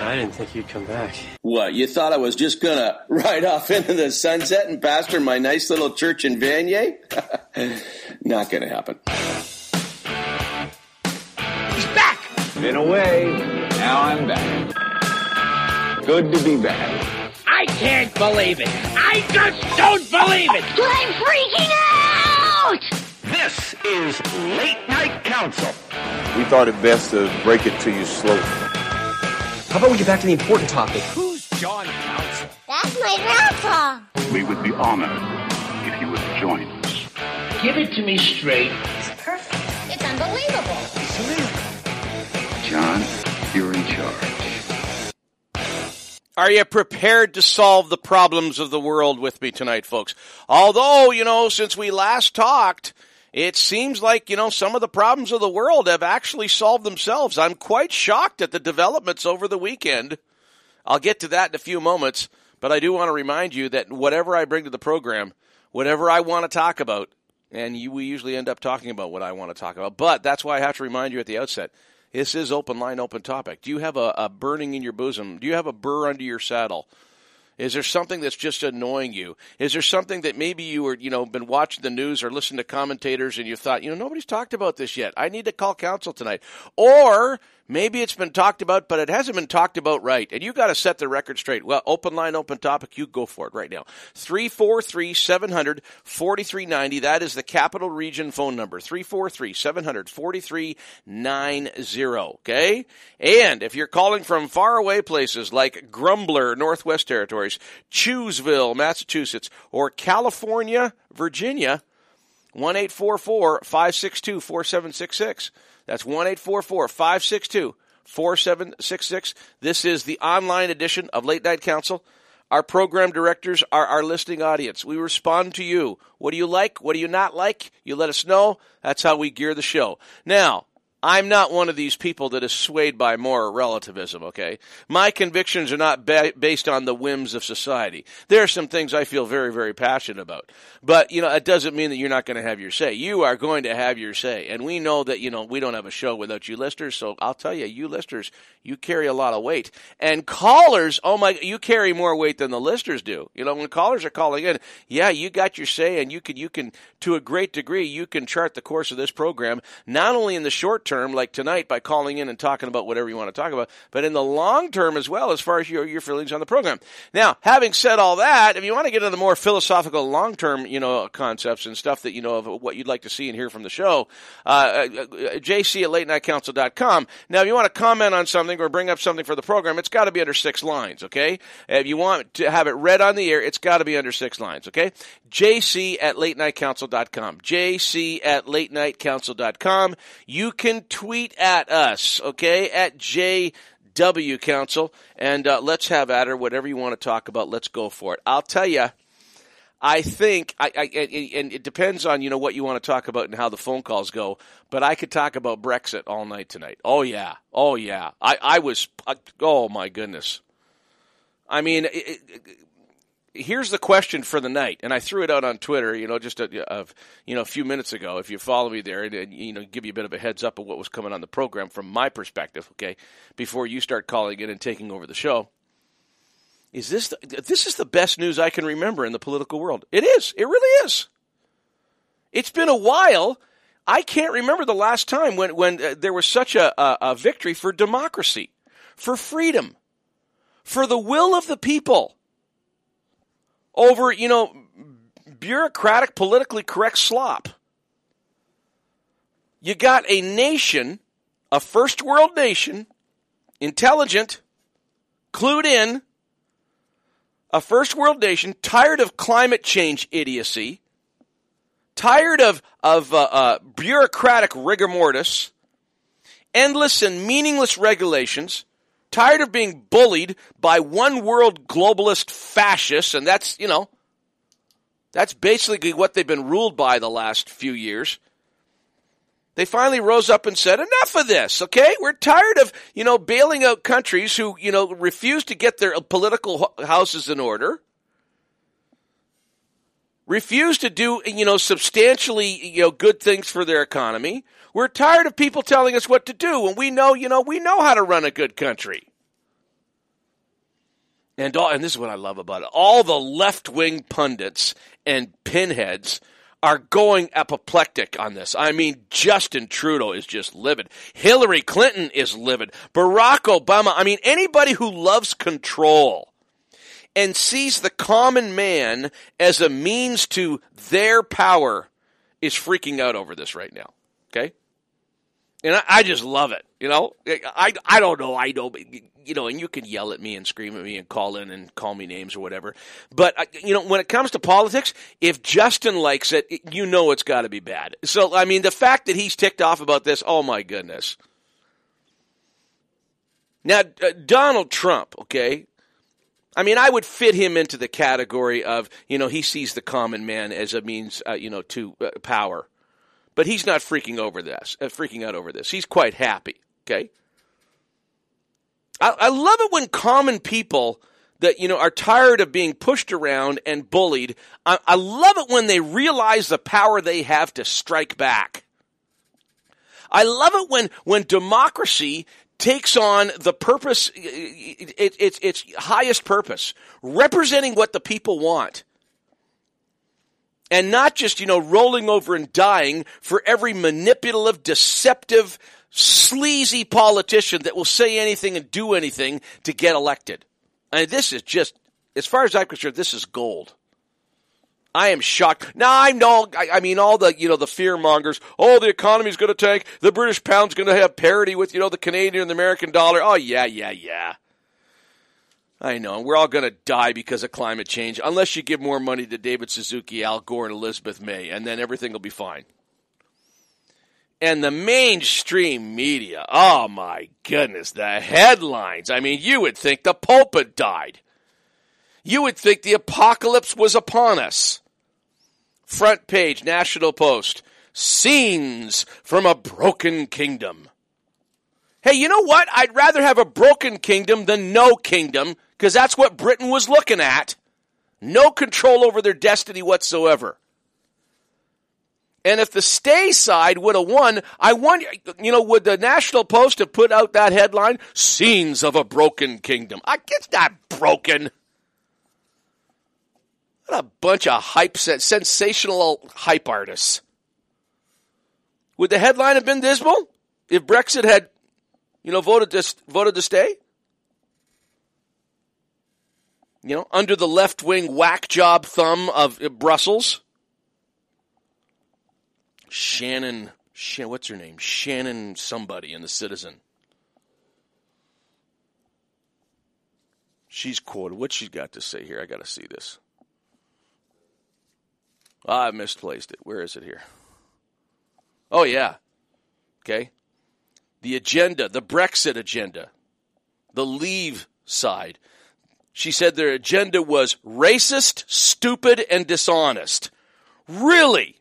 I didn't think you'd come back. What, you thought I was just gonna ride off into the sunset and pastor my nice little church in Vanier? Not gonna happen. He's back! Been away, now I'm back. Good to be back. I can't believe it! I just don't believe it! I'm freaking out! This is Late Night Council. We thought it best to break it to you slowly. How about we get back to the important topic? Who's John Council? That's my grandpa. We would be honored if you would join us. Give it to me straight. It's perfect. It's unbelievable. John, you're in charge. Are you prepared to solve the problems of the world with me tonight, folks? Although, you know, since we last talked, it seems like, you know, some of the problems of the world have actually solved themselves. I'm quite shocked at the developments over the weekend. I'll get to that in a few moments, but I do want to remind you that whatever I bring to the program, whatever I want to talk about, and you, we usually end up talking about what I want to talk about, but that's why I have to remind you at the outset. This is open line, open topic. Do you have a, a burning in your bosom? Do you have a burr under your saddle? Is there something that's just annoying you? Is there something that maybe you were, you know, been watching the news or listening to commentators and you thought, you know, nobody's talked about this yet. I need to call council tonight. Or maybe it's been talked about, but it hasn't been talked about right. And you got to set the record straight. Well, open line, open topic. You go for it right now. 343 700 4390. That is the capital region phone number. 343 700 4390. Okay. And if you're calling from faraway places like Grumbler, Northwest Territories, Chewsville, Massachusetts, or California, Virginia, 1 562 4766. That's 1 562 4766. This is the online edition of Late Night Council. Our program directors are our listening audience. We respond to you. What do you like? What do you not like? You let us know. That's how we gear the show. Now, I'm not one of these people that is swayed by moral relativism, okay? My convictions are not ba- based on the whims of society. There are some things I feel very, very passionate about. But, you know, it doesn't mean that you're not going to have your say. You are going to have your say. And we know that, you know, we don't have a show without you listeners. So I'll tell you, you listeners, you carry a lot of weight. And callers, oh my, you carry more weight than the listeners do. You know, when callers are calling in, yeah, you got your say and you can, you can, to a great degree, you can chart the course of this program, not only in the short term, like tonight by calling in and talking about whatever you want to talk about, but in the long term as well, as far as your, your feelings on the program. Now, having said all that, if you want to get into the more philosophical long term, you know, concepts and stuff that, you know, of what you'd like to see and hear from the show, uh, uh, jc at latenightcouncil.com. Now, if you want to comment on something or bring up something for the program, it's got to be under six lines, okay? If you want to have it read on the air, it's got to be under six lines, okay? jc at latenightcouncil.com. jc at latenightcouncil.com. You can tweet at us, okay, at JW Council, and uh, let's have at her. Whatever you want to talk about, let's go for it. I'll tell you, I think, I, I, and it depends on you know what you want to talk about and how the phone calls go. But I could talk about Brexit all night tonight. Oh yeah, oh yeah. I, I was, oh my goodness. I mean, it, it, here's the question for the night, and I threw it out on Twitter, you know, just a, a you know a few minutes ago. If you follow me there, and, you know, give you a bit of a heads up of what was coming on the program from my perspective, okay, before you start calling in and taking over the show. Is this the, this is the best news I can remember in the political world? It is. It really is. It's been a while. I can't remember the last time when when uh, there was such a, a, a victory for democracy, for freedom, for the will of the people over, you know, bureaucratic, politically correct slop. You got a nation, a first world nation, intelligent, clued in, a first world nation, tired of climate change idiocy, tired of, of uh, uh, bureaucratic rigor mortis, endless and meaningless regulations, tired of being bullied by one world globalist fascists, and that's, you know, that's basically what they've been ruled by the last few years. They finally rose up and said, enough of this, okay? We're tired of, you know, bailing out countries who, you know, refuse to get their political houses in order. Refuse to do, you know, substantially, you know, good things for their economy. We're tired of people telling us what to do when we know, you know, we know how to run a good country. And all, and this is what I love about it. All the left wing pundits and pinheads are going apoplectic on this. I mean, Justin Trudeau is just livid. Hillary Clinton is livid. Barack Obama, I mean, anybody who loves control and sees the common man as a means to their power is freaking out over this right now. Okay? And I, I just love it. You know, I, I don't know. I know, you know, and you can yell at me and scream at me and call in and call me names or whatever. But, uh, you know, when it comes to politics, if Justin likes it, you know it's got to be bad. So, I mean, the fact that he's ticked off about this, oh my goodness. Now, uh, Donald Trump, okay, I mean, I would fit him into the category of, you know, he sees the common man as a means, uh, you know, to uh, power. But he's not freaking over this, uh, freaking out over this. He's quite happy. Okay. I, I love it when common people that you know are tired of being pushed around and bullied. I, I love it when they realize the power they have to strike back. I love it when when democracy takes on the purpose, it, it, its its highest purpose, representing what the people want and not just, you know, rolling over and dying for every manipulative, deceptive, sleazy politician that will say anything and do anything to get elected. Mean, this is just, as far as I'm concerned, this is gold. I am shocked. Now I know. I, I, mean, all the you know the fear mongers. Oh, the economy's going to tank. The British pound's going to have parity with you know the Canadian and the American dollar. Oh yeah, yeah, yeah. I know. And We're all going to die because of climate change, unless you give more money to David Suzuki, Al Gore, and Elizabeth May, and then everything will be fine. And the mainstream media, oh my goodness, the headlines. I mean, you would think the had died. You would think the apocalypse was upon us. Front page, National Post. Scenes from a broken kingdom. Hey, you know what? I'd rather have a broken kingdom than no kingdom because that's what Britain was looking at. No control over their destiny whatsoever. And if the stay side would have won, I wonder, you know, would the National Post have put out that headline? Scenes of a broken kingdom. I guess not broken. What a bunch of hype, sensational hype artists. Would the headline have been dismal if Brexit had, you know, voted to, voted to stay? you know, under the left wing whack job thumb of uh, Brussels. Shannon, Shannon, what's her name? Shannon somebody in the Citizen. She's quoted. What she's got to say here? I got to see this. Ah, I misplaced it. Where is it here? Oh yeah. Okay. The agenda, the Brexit agenda, the leave side. She said their agenda was racist, stupid, and dishonest. Really?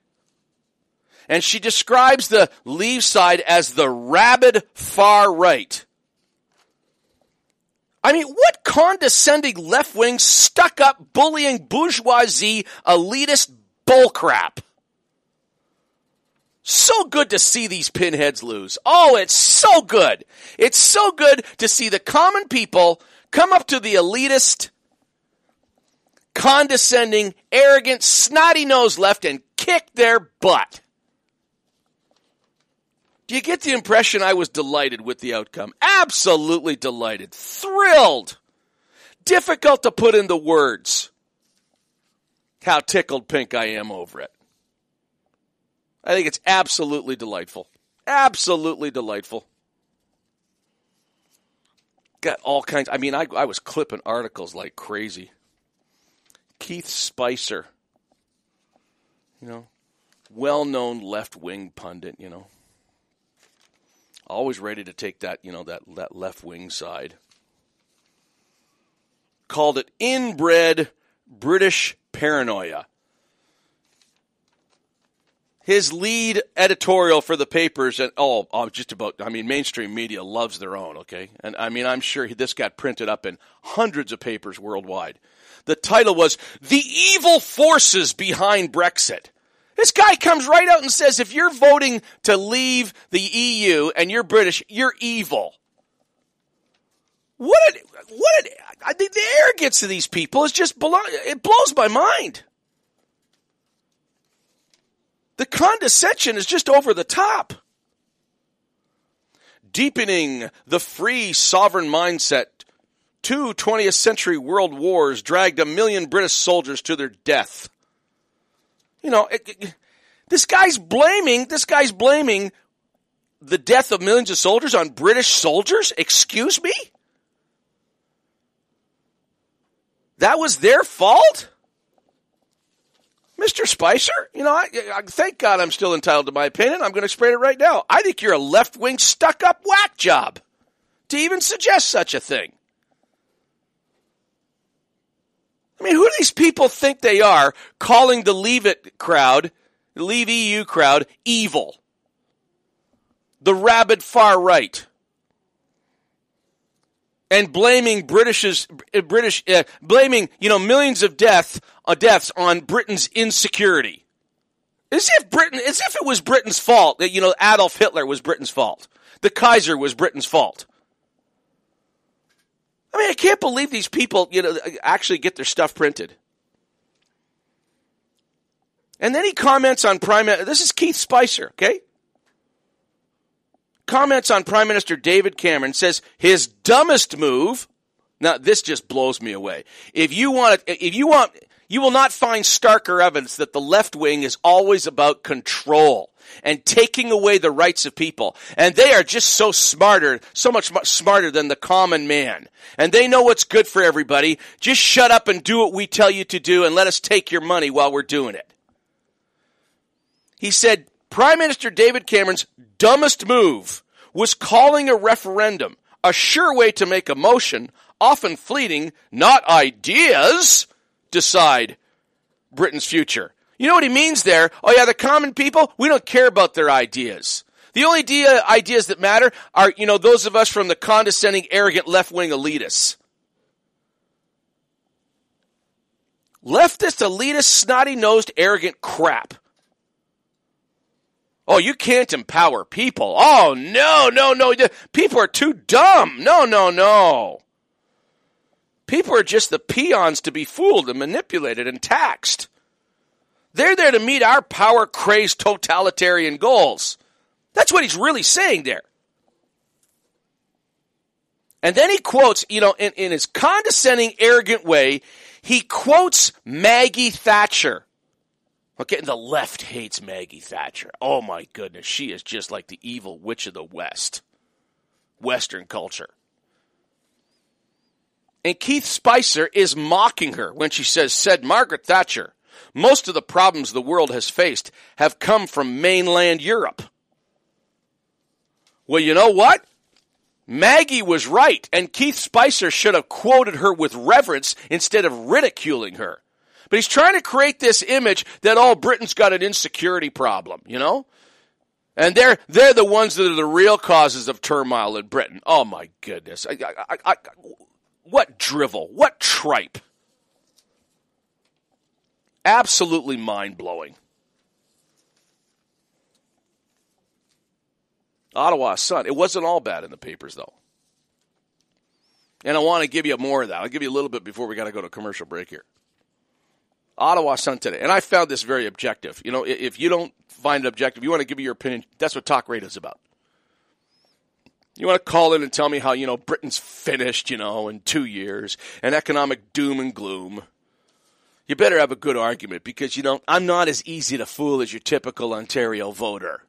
And she describes the leave side as the rabid far right. I mean, what condescending left wing, stuck up, bullying, bourgeoisie, elitist bullcrap. So good to see these pinheads lose. Oh, it's so good. It's so good to see the common people come up to the elitist, condescending, arrogant, snotty nose left and kick their butt. Do you get the impression I was delighted with the outcome? Absolutely delighted. Thrilled. Difficult to put into words how tickled pink I am over it. I think it's absolutely delightful. Absolutely delightful got all kinds. I mean, I, I was clipping articles like crazy. Keith Spicer, you know, well known left wing pundit, you know, always ready to take that, you know, that, that left wing side. Called it inbred British paranoia. His lead editorial for the papers and oh, oh, just about i mean mainstream media loves their own okay? And i mean i'm sure this got printed up in hundreds of papers worldwide. The title was the evil forces behind brexit. This guy comes right out and says if you're voting to leave the eu and you're british you're evil what what an, I think the arrogance of these people is just below, it blows my mind. The condescension is just over the top. Deepening the free sovereign mindset, two 20th century world wars dragged a million British soldiers to their death. You know, it, it, this guy's blaming, this guy's blaming the death of millions of soldiers on British soldiers? Excuse me? That was their fault? Mr. Spicer, you know, I, I, thank God I'm still entitled to my opinion. I'm going to explain it right now. I think you're a left wing stuck up whack job to even suggest such a thing. I mean, who do these people think they are calling the Leave It crowd, Leave EU crowd, evil? The rabid far right and blaming British's British uh, blaming you know millions of death uh, deaths on Britain's insecurity. As if Britain, as if it was Britain's fault that you know Adolf Hitler was Britain's fault, the Kaiser was Britain's fault. I mean, I can't believe these people you know actually get their stuff printed. And then he comments on Prime. This is Keith Spicer, okay? Comments on Prime Minister David Cameron says his dumbest move. Now this just blows me away. If you want, if you want, you will not find starker evidence that the left wing is always about control and taking away the rights of people. And they are just so smarter, so much, much smarter than the common man. And they know what's good for everybody. Just shut up and do what we tell you to do and let us take your money while we're doing it. He said, Prime Minister David Cameron's dumbest move was calling a referendum a sure way to make a motion, often fleeting, not ideas, decide Britain's future. You know what he means there? Oh yeah, the common people, we don't care about their ideas. The only idea, ideas that matter are, you know, those of us from the condescending, arrogant left-wing elitists. Leftist, elitist, snotty-nosed, arrogant crap Oh, you can't empower people. Oh, no, no, no. People are too dumb. No, no, no. People are just the peons to be fooled and manipulated and taxed. They're there to meet our power crazed totalitarian goals. That's what he's really saying there. And then he quotes, you know, in, in his condescending, arrogant way, he quotes Maggie Thatcher. Okay, the left hates Maggie Thatcher. Oh my goodness, she is just like the evil witch of the West. Western culture. And Keith Spicer is mocking her when she says, said Margaret Thatcher, most of the problems the world has faced have come from mainland Europe. Well, you know what? Maggie was right, and Keith Spicer should have quoted her with reverence instead of ridiculing her. But he's trying to create this image that all Britain's got an insecurity problem, you know? And they're, they're the ones that are the real causes of turmoil in Britain. Oh my goodness. I, I, I, what drivel. What tripe. Absolutely mind blowing. Ottawa Sun. It wasn't all bad in the papers, though. And I want to give you more of that. I'll give you a little bit before we got to go to commercial break here. Ottawa Sun today, and I found this very objective. You know, if you don't find it objective, you want to give me your opinion. That's what talk radio is about. You want to call in and tell me how you know Britain's finished, you know, in two years, and economic doom and gloom. You better have a good argument because you know I'm not as easy to fool as your typical Ontario voter.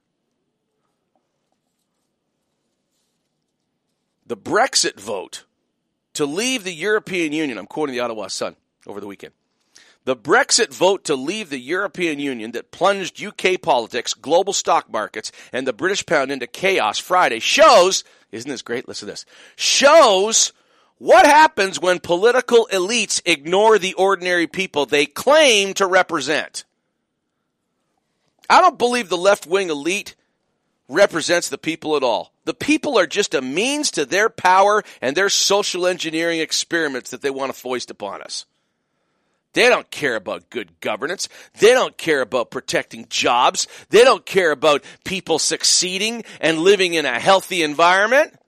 The Brexit vote to leave the European Union. I'm quoting the Ottawa Sun over the weekend the Brexit vote to leave the European Union that plunged UK politics, global stock markets, and the British pound into chaos Friday shows, isn't this great? Listen to this, shows what happens when political elites ignore the ordinary people they claim to represent. I don't believe the left wing elite represents the people at all. The people are just a means to their power and their social engineering experiments that they want to foist upon us. They don't care about good governance. They don't care about protecting jobs. They don't care about people succeeding and living in a healthy environment.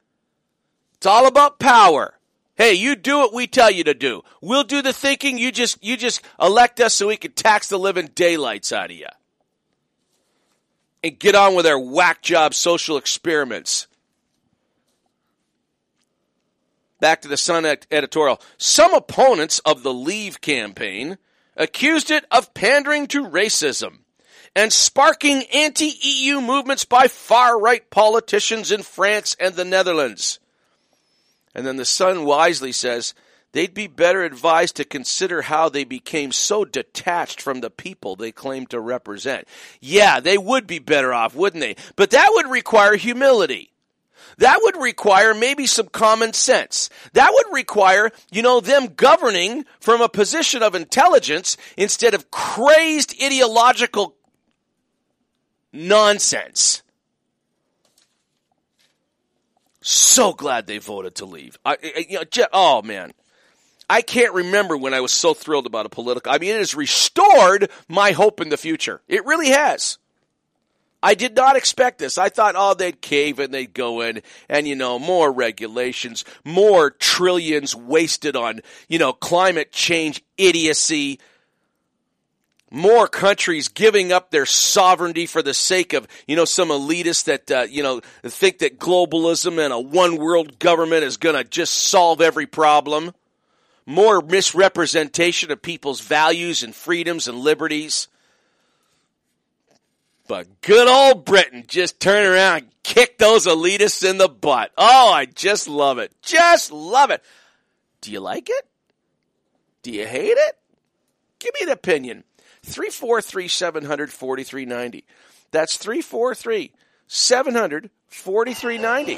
It's all about power Hey, you do what we tell you to do. We'll do the thinking. You just you just elect us so we can tax the living daylights out of you. And get on with our whack job social experiments. Back to the Sun editorial. Some opponents of the Leave campaign accused it of pandering to racism and sparking anti EU movements by far right politicians in France and the Netherlands. And then the Sun wisely says they'd be better advised to consider how they became so detached from the people they claim to represent. Yeah, they would be better off, wouldn't they? But that would require humility. That would require maybe some common sense. That would require, you know, them governing from a position of intelligence instead of crazed ideological nonsense. So glad they voted to leave. I, I, you know, oh man, I can't remember when I was so thrilled about a political. I mean, it has restored my hope in the future. It really has. I did not expect this. I thought, oh, they'd cave and they'd go in and, you know, more regulations, more trillions wasted on, you know, climate change idiocy, more countries giving up their sovereignty for the sake of, you know, some elitists that, uh, you know, think that globalism and a one world government is going to just solve every problem. More misrepresentation of people's values and freedoms and liberties. But good old Britain just turn around and kick those elitists in the butt. Oh, I just love it. Just love it. Do you like it? Do you hate it? Give me an opinion. 343 700 4390. That's 343 700 4390.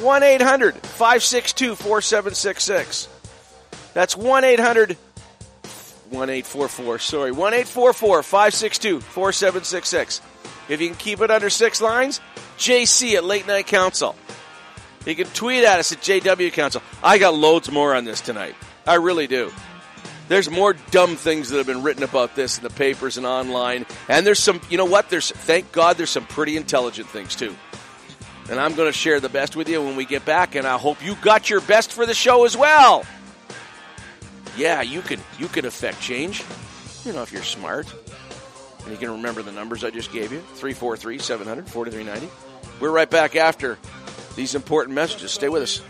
1 800 562 4766. That's 1 800 1844. Sorry, 1 844 562 4766. If you can keep it under six lines, JC at Late Night Council. You can tweet at us at JW Council. I got loads more on this tonight. I really do. There's more dumb things that have been written about this in the papers and online. And there's some, you know what? There's, thank God, there's some pretty intelligent things too. And I'm going to share the best with you when we get back. And I hope you got your best for the show as well. Yeah, you can, you can affect change. You know, if you're smart and you can remember the numbers I just gave you 343 700 4390. We're right back after these important messages. Stay with us.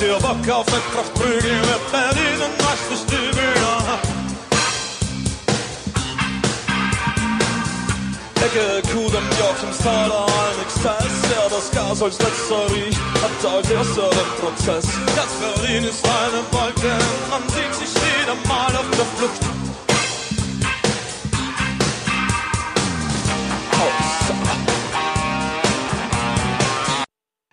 Der Bock auf mit Berlin und Ecke. Der das Gas als letzter erster Prozess. Ist eine Wolke, man sieht sich wieder mal auf der Flucht.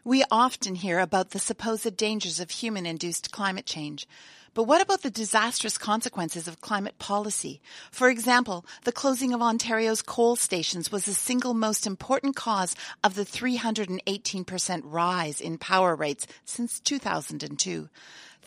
We often hear about the supposed dangers of human induced climate change. But what about the disastrous consequences of climate policy? For example, the closing of Ontario's coal stations was the single most important cause of the 318% rise in power rates since 2002.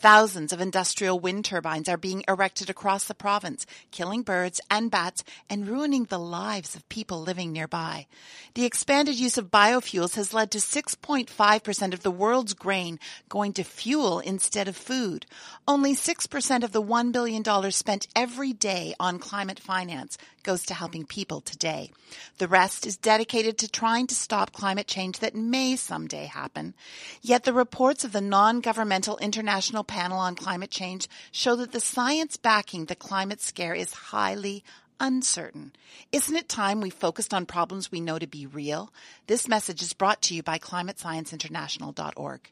Thousands of industrial wind turbines are being erected across the province, killing birds and bats and ruining the lives of people living nearby. The expanded use of biofuels has led to 6.5% of the world's grain going to fuel instead of food. Only 6% of the $1 billion spent every day on climate finance goes to helping people today. The rest is dedicated to trying to stop climate change that may someday happen. Yet the reports of the non-governmental International Panel on Climate Change show that the science backing the climate scare is highly uncertain. Isn't it time we focused on problems we know to be real? This message is brought to you by climatescienceinternational.org.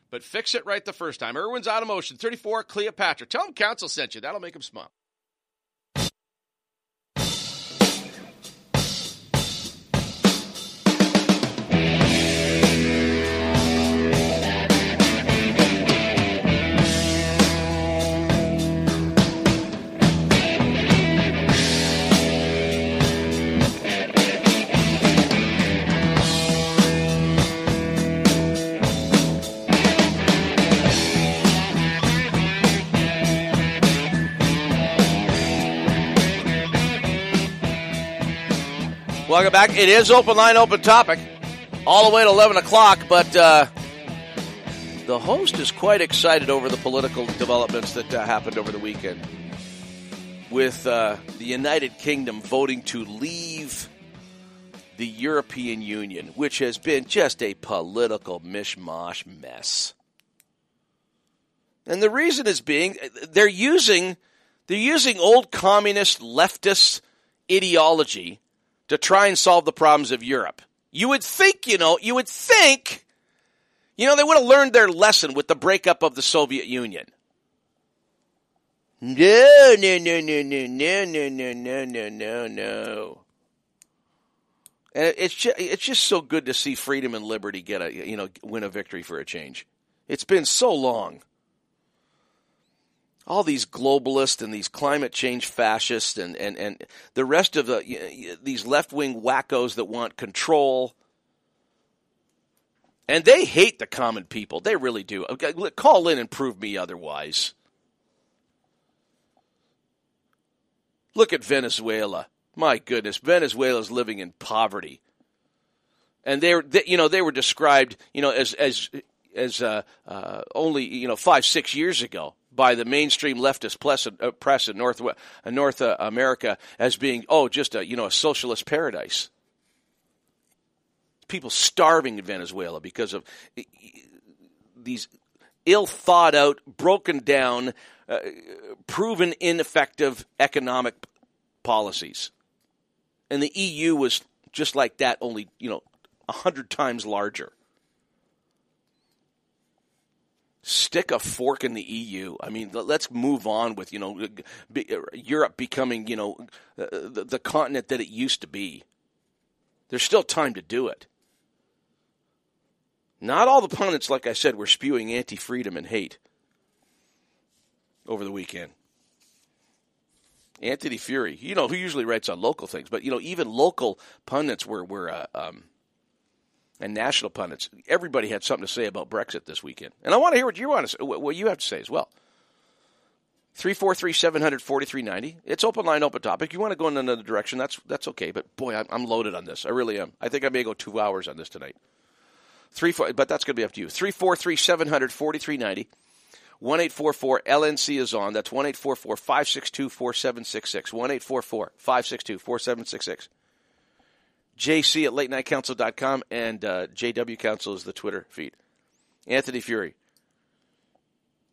but fix it right the first time. Irwin's Automotion, 34 Cleopatra. Tell them Council sent you. That'll make them smile. Welcome back. It is open line, open topic, all the way to 11 o'clock, but uh, the host is quite excited over the political developments that uh, happened over the weekend with uh, the United Kingdom voting to leave the European Union, which has been just a political mishmash mess. And the reason is being they're using they're using old communist leftist ideology to try and solve the problems of Europe. You would think, you know, you would think, you know, they would have learned their lesson with the breakup of the Soviet Union. No, no, no, no, no, no, no, no, no, no, no, no. And it's just, it's just so good to see freedom and liberty get a, you know, win a victory for a change. It's been so long all these globalists and these climate change fascists and, and, and the rest of the these left wing wackos that want control. And they hate the common people. They really do. Call in and prove me otherwise. Look at Venezuela. My goodness, Venezuela's living in poverty. And they they, you know, they were described, you know, as as as uh, uh, only you know five six years ago by the mainstream leftist press, uh, press in North uh, North uh, America as being oh just a you know a socialist paradise. People starving in Venezuela because of these ill thought out, broken down, uh, proven ineffective economic policies, and the EU was just like that, only you know a hundred times larger stick a fork in the EU. I mean, let's move on with you know Europe becoming you know the, the continent that it used to be. There's still time to do it. Not all the pundits, like I said, were spewing anti-freedom and hate over the weekend. Anthony Furey, you know, who usually writes on local things, but you know, even local pundits were were uh, um, and national pundits, everybody had something to say about Brexit this weekend. And I want to hear what you want to say, what you have to say as well. 343 It's open line, open topic. You want to go in another direction, that's that's okay. But boy, I'm loaded on this. I really am. I think I may go two hours on this tonight. Three, four, but that's going to be up to you. 343 700 LNC is on. That's 1 562 4766. 562 4766 jc at latenightcouncil.com, and uh, JW Council is the Twitter feed. Anthony Furey.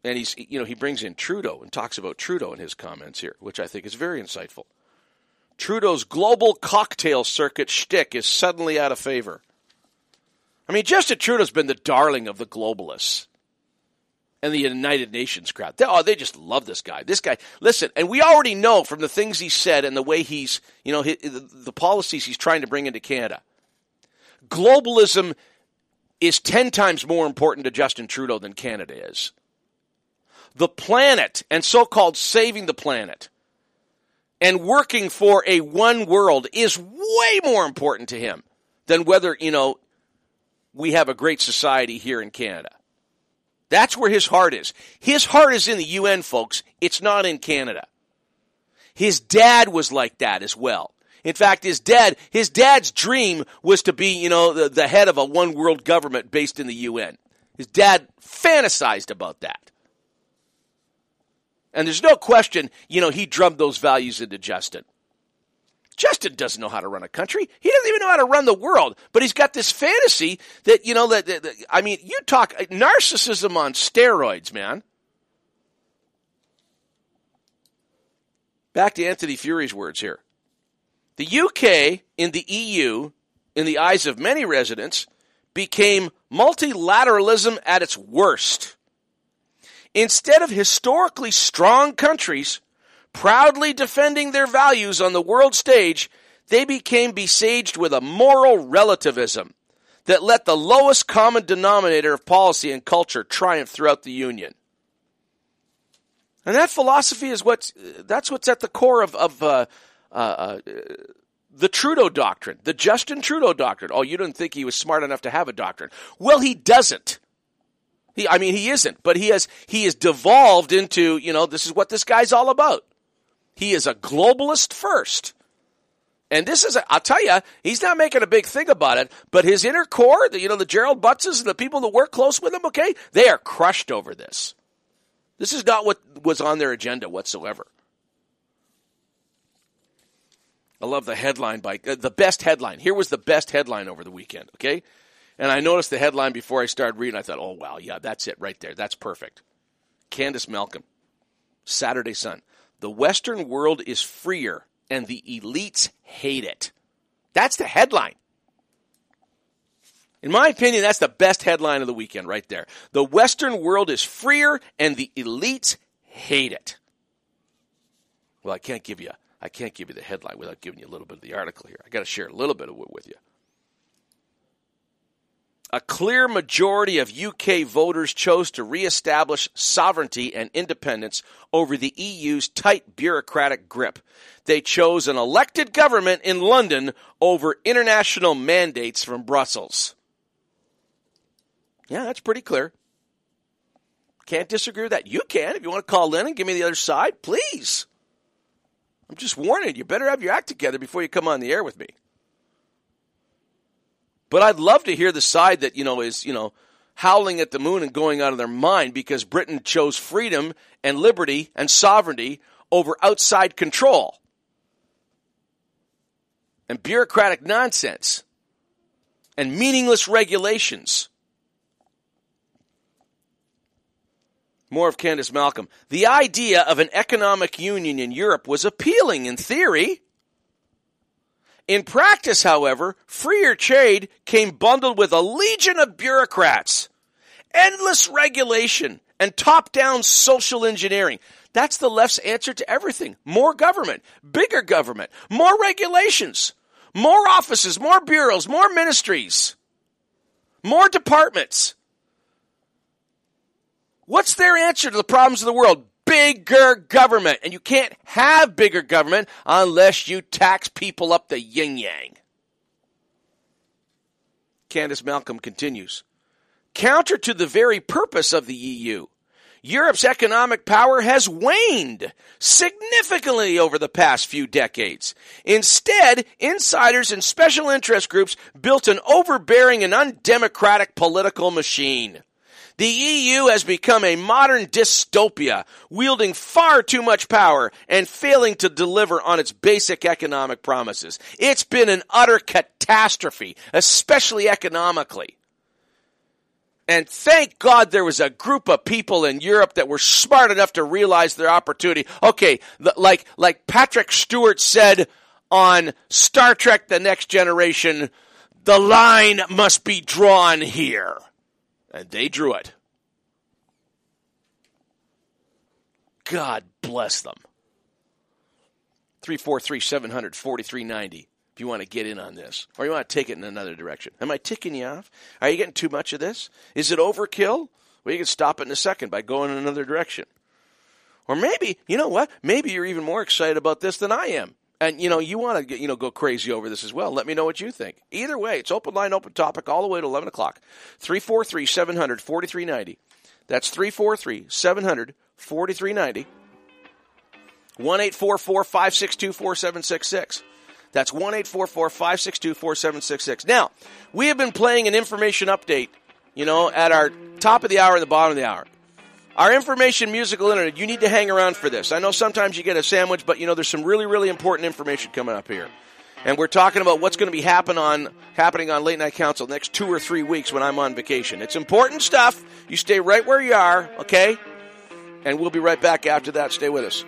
And he's, you know, he brings in Trudeau and talks about Trudeau in his comments here, which I think is very insightful. Trudeau's global cocktail circuit shtick is suddenly out of favor. I mean, Justin Trudeau's been the darling of the globalists and the United Nations crowd. They, oh, they just love this guy. This guy, listen, and we already know from the things he said and the way he's, you know, his, the policies he's trying to bring into Canada. Globalism is 10 times more important to Justin Trudeau than Canada is. The planet and so called saving the planet and working for a one world is way more important to him than whether, you know, we have a great society here in Canada. That's where his heart is. His heart is in the UN, folks. It's not in Canada. His dad was like that as well. In fact, his dad, his dad's dream was to be, you know, the, the head of a one world government based in the UN. His dad fantasized about that. And there's no question, you know, he drummed those values into Justin. Justin doesn't know how to run a country. He doesn't even know how to run the world. But he's got this fantasy that, you know, that, that, that I mean, you talk narcissism on steroids, man. Back to Anthony Furey's words here. The UK in the EU, in the eyes of many residents, became multilateralism at its worst. Instead of historically strong countries Proudly defending their values on the world stage, they became besieged with a moral relativism that let the lowest common denominator of policy and culture triumph throughout the Union. And that philosophy is what's, that's what's at the core of, of uh, uh, uh, the Trudeau doctrine, the Justin Trudeau doctrine. Oh, you didn't think he was smart enough to have a doctrine. Well, he doesn't. He, I mean, he isn't, but he has, he has devolved into, you know, this is what this guy's all about. He is a globalist first. And this is, i will tell you, he's not making a big thing about it, but his inner core, the, you know, the Gerald Buttses and the people that work close with him, okay, they are crushed over this. This is not what was on their agenda whatsoever. I love the headline by uh, the best headline. Here was the best headline over the weekend, okay? And I noticed the headline before I started reading. I thought, oh, wow, yeah, that's it right there. That's perfect. Candice Malcolm, Saturday Sun. The Western world is freer and the elites hate it. That's the headline. In my opinion, that's the best headline of the weekend right there. The Western world is freer and the elites hate it. Well, I can't give you I can't give you the headline without giving you a little bit of the article here. I got to share a little bit of it with you. A clear majority of UK voters chose to re-establish sovereignty and independence over the EU's tight bureaucratic grip. They chose an elected government in London over international mandates from Brussels. Yeah, that's pretty clear. Can't disagree with that. You can. If you want to call in and give me the other side, please. I'm just warning you. Better have your act together before you come on the air with me. But I'd love to hear the side that, you know, is, you know, howling at the moon and going out of their mind because Britain chose freedom and liberty and sovereignty over outside control and bureaucratic nonsense and meaningless regulations. More of Candice Malcolm. The idea of an economic union in Europe was appealing in theory. In practice, however, freer trade came bundled with a legion of bureaucrats, endless regulation, and top down social engineering. That's the left's answer to everything. More government, bigger government, more regulations, more offices, more bureaus, more ministries, more departments. What's their answer to the problems of the world? Bigger government. And you can't have bigger government unless you tax people up the yin yang. Candice Malcolm continues. Counter to the very purpose of the EU, Europe's economic power has waned significantly over the past few decades. Instead, insiders and special interest groups built an overbearing and undemocratic political machine. The EU has become a modern dystopia, wielding far too much power and failing to deliver on its basic economic promises. It's been an utter catastrophe, especially economically. And thank God there was a group of people in Europe that were smart enough to realize their opportunity. Okay, like, like Patrick Stewart said on Star Trek The Next Generation, the line must be drawn here. And they drew it. God bless them. 343 700 4390 if you want to get in on this or you want to take it in another direction. Am I ticking you off? Are you getting too much of this? Is it overkill? Well, you can stop it in a second by going in another direction. Or maybe, you know what? Maybe you're even more excited about this than I am and you know you want to you know go crazy over this as well. Let me know what you think. Either way it's open line open topic all the way to 11 o'clock. 343 700 4390 that's 343 700 4390 1 562 4766 that's 1 562 4766 now we have been playing an information update you know at our top of the hour and the bottom of the hour our information musical internet, you need to hang around for this. I know sometimes you get a sandwich, but you know there's some really, really important information coming up here. And we're talking about what's going to be happen on, happening on Late Night Council next two or three weeks when I'm on vacation. It's important stuff. You stay right where you are, okay? And we'll be right back after that. Stay with us.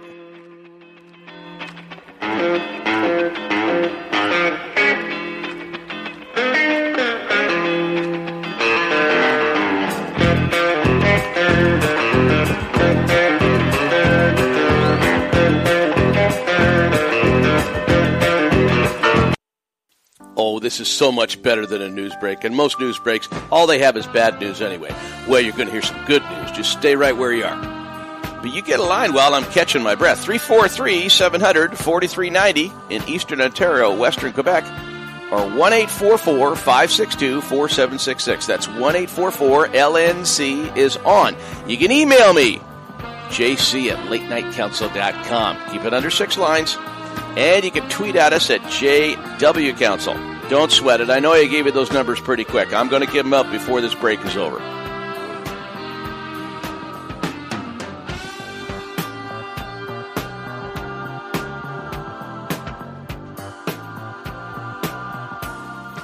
Oh, this is so much better than a news break. And most news breaks, all they have is bad news anyway. Well, you're going to hear some good news. Just stay right where you are. But you get a line while I'm catching my breath. 343 700 4390 in Eastern Ontario, Western Quebec, or 1 562 4766. That's 1 LNC is on. You can email me, jc at late night latenightcouncil.com. Keep it under six lines. And you can tweet at us at JW Council. Don't sweat it. I know I gave you those numbers pretty quick. I'm going to give them up before this break is over.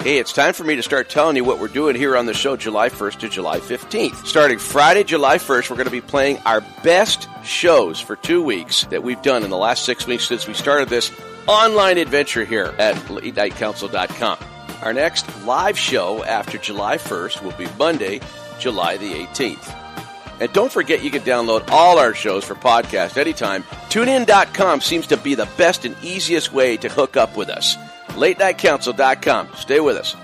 Hey, it's time for me to start telling you what we're doing here on the show July 1st to July 15th. Starting Friday, July 1st, we're going to be playing our best shows for two weeks that we've done in the last six weeks since we started this online adventure here at latenightcouncil.com. Our next live show after July 1st will be Monday, July the 18th. And don't forget you can download all our shows for podcast anytime. TuneIn.com seems to be the best and easiest way to hook up with us. LateNightCouncil.com. Stay with us.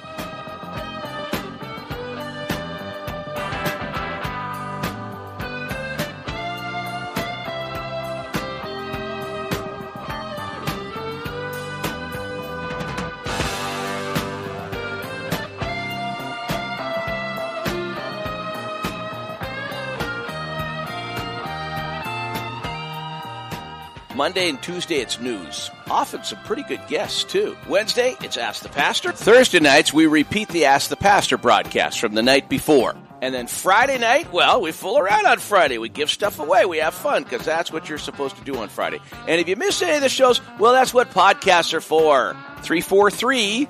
Monday and Tuesday, it's news. Often some pretty good guests, too. Wednesday, it's Ask the Pastor. Thursday nights, we repeat the Ask the Pastor broadcast from the night before. And then Friday night, well, we fool around on Friday. We give stuff away. We have fun because that's what you're supposed to do on Friday. And if you miss any of the shows, well, that's what podcasts are for. 343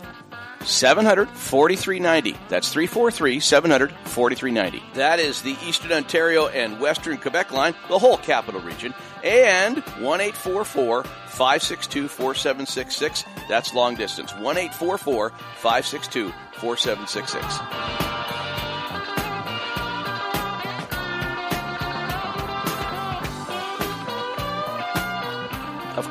700 4390. That's 343 700 4390. That is the Eastern Ontario and Western Quebec line, the whole capital region. And 1 562 4766. That's long distance. 1 562 4766.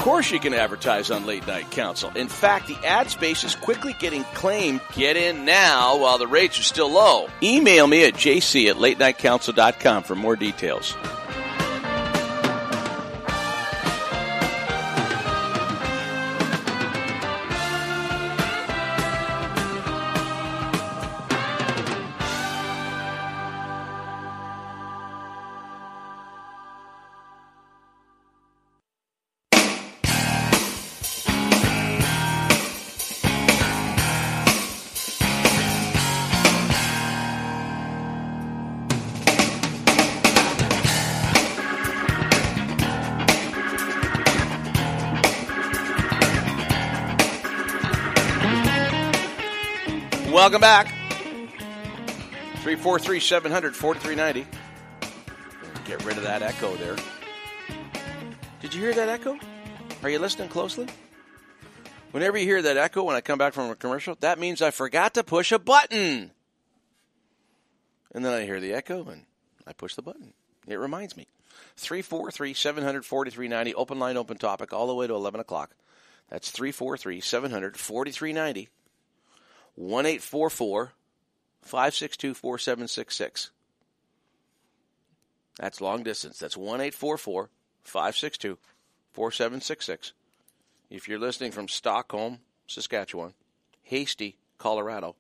Course, you can advertise on Late Night Council. In fact, the ad space is quickly getting claimed. Get in now while the rates are still low. Email me at jc at latenightcouncil.com for more details. Back. 343 700 4390. Get rid of that echo there. Did you hear that echo? Are you listening closely? Whenever you hear that echo when I come back from a commercial, that means I forgot to push a button. And then I hear the echo and I push the button. It reminds me. 343 700 4390. Open line, open topic, all the way to 11 o'clock. That's 343 700 4390. 1 562 4766. That's long distance. That's 1 562 4766. If you're listening from Stockholm, Saskatchewan, Hasty, Colorado,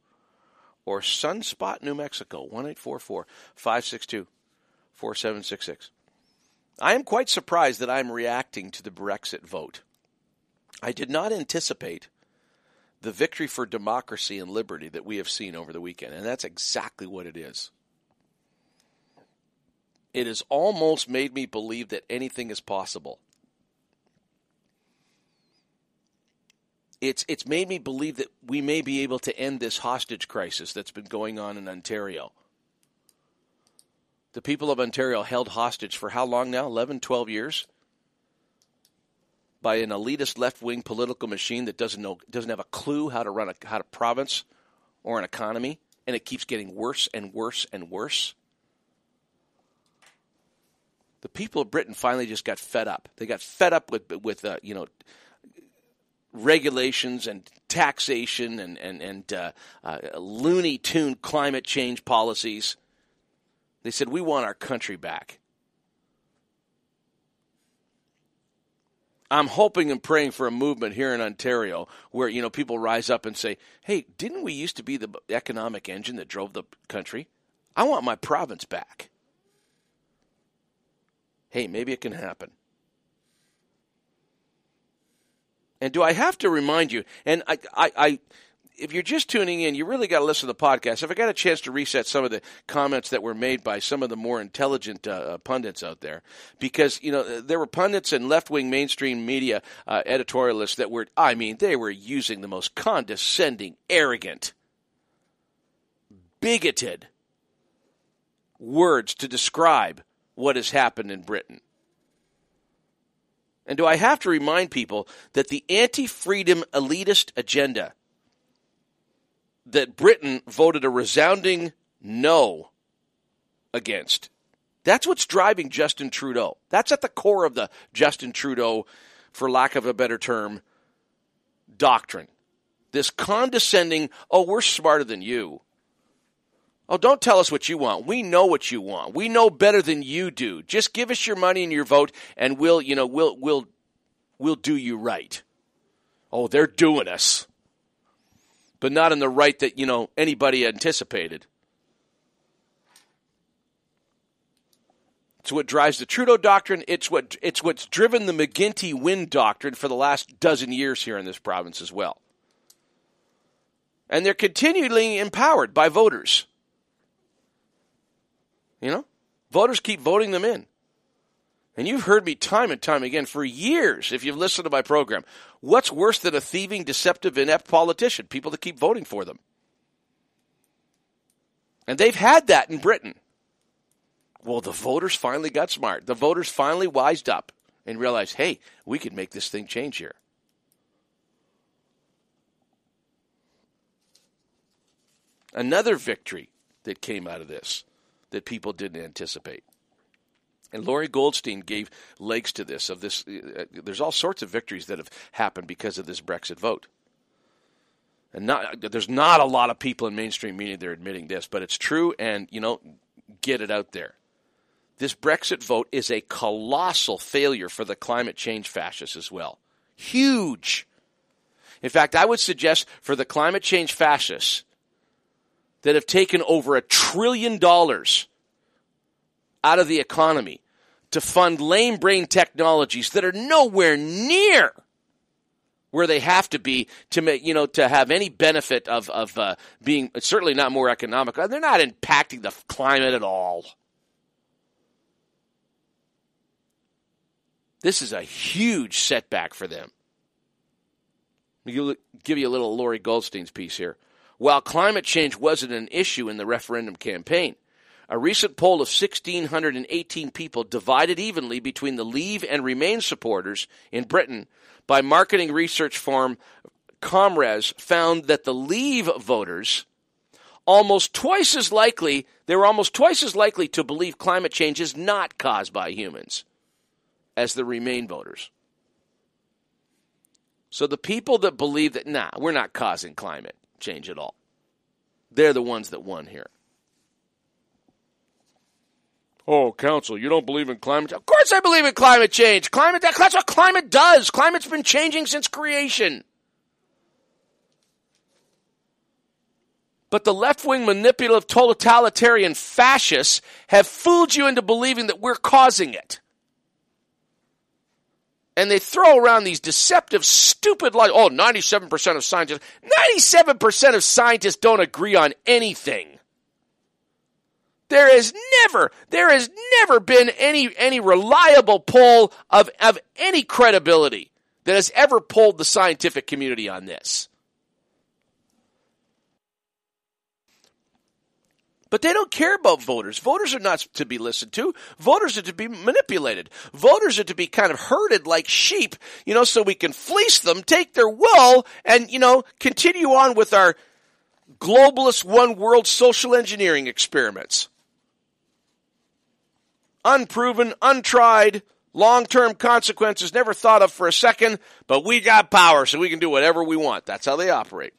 or Sunspot, New Mexico, 1 562 4766. I am quite surprised that I'm reacting to the Brexit vote. I did not anticipate the victory for democracy and liberty that we have seen over the weekend. And that's exactly what it is. It has almost made me believe that anything is possible. It's, it's made me believe that we may be able to end this hostage crisis that's been going on in Ontario. The people of Ontario held hostage for how long now? 11, 12 years? By an elitist left-wing political machine that doesn't know doesn't have a clue how to run a how to province or an economy, and it keeps getting worse and worse and worse. The people of Britain finally just got fed up. They got fed up with with uh, you know regulations and taxation and and and uh, uh, loony tune climate change policies. They said we want our country back. I'm hoping and praying for a movement here in Ontario where you know people rise up and say, "Hey, didn't we used to be the economic engine that drove the country? I want my province back." Hey, maybe it can happen. And do I have to remind you? And I, I, I if you're just tuning in, you really got to listen to the podcast. If I got a chance to reset some of the comments that were made by some of the more intelligent uh, pundits out there, because you know there were pundits and left-wing mainstream media uh, editorialists that were, I mean, they were using the most condescending, arrogant, bigoted words to describe what has happened in Britain. And do I have to remind people that the anti freedom elitist agenda that Britain voted a resounding no against. That's what's driving Justin Trudeau. That's at the core of the Justin Trudeau, for lack of a better term, doctrine. This condescending, oh, we're smarter than you. Oh, don't tell us what you want. We know what you want. We know better than you do. Just give us your money and your vote and we'll, you know, we'll we'll we'll do you right. Oh, they're doing us but not in the right that, you know, anybody anticipated. It's what drives the Trudeau doctrine. It's what it's what's driven the McGuinty Wynne doctrine for the last dozen years here in this province as well. And they're continually empowered by voters. You know? Voters keep voting them in. And you've heard me time and time again for years, if you've listened to my program. What's worse than a thieving, deceptive, inept politician? People that keep voting for them. And they've had that in Britain. Well, the voters finally got smart. The voters finally wised up and realized, hey, we can make this thing change here. Another victory that came out of this that people didn't anticipate. And Lorrie Goldstein gave legs to this. Of this, uh, there's all sorts of victories that have happened because of this Brexit vote. And not there's not a lot of people in mainstream media that are admitting this, but it's true. And you know, get it out there. This Brexit vote is a colossal failure for the climate change fascists as well. Huge. In fact, I would suggest for the climate change fascists that have taken over a trillion dollars out of the economy to fund lame brain technologies that are nowhere near where they have to be to make you know to have any benefit of of uh, being certainly not more economical. They're not impacting the climate at all. This is a huge setback for them. I'll give you a little Lorrie Goldstein's piece here. While climate change wasn't an issue in the referendum campaign, a recent poll of 1,618 people divided evenly between the Leave and Remain supporters in Britain by marketing research firm ComRes found that the Leave voters almost twice as likely they were almost twice as likely to believe climate change is not caused by humans as the Remain voters. So the people that believe that nah, we're not causing climate change at all. They're the ones that won here. Oh, Council, you don't believe in climate? Change. Of course I believe in climate change. Climate, that's what climate does. Climate's been changing since creation. But the left wing manipulative totalitarian fascists have fooled you into believing that we're causing it. And they throw around these deceptive, stupid lies. Oh, 97% of scientists, 97% of scientists don't agree on anything. There has never, there has never been any, any reliable poll of, of any credibility that has ever polled the scientific community on this. But they don't care about voters. Voters are not to be listened to. Voters are to be manipulated. Voters are to be kind of herded like sheep, you know, so we can fleece them, take their wool, and, you know, continue on with our globalist one world social engineering experiments unproven, untried, long term consequences never thought of for a second, but we got power, so we can do whatever we want. That's how they operate.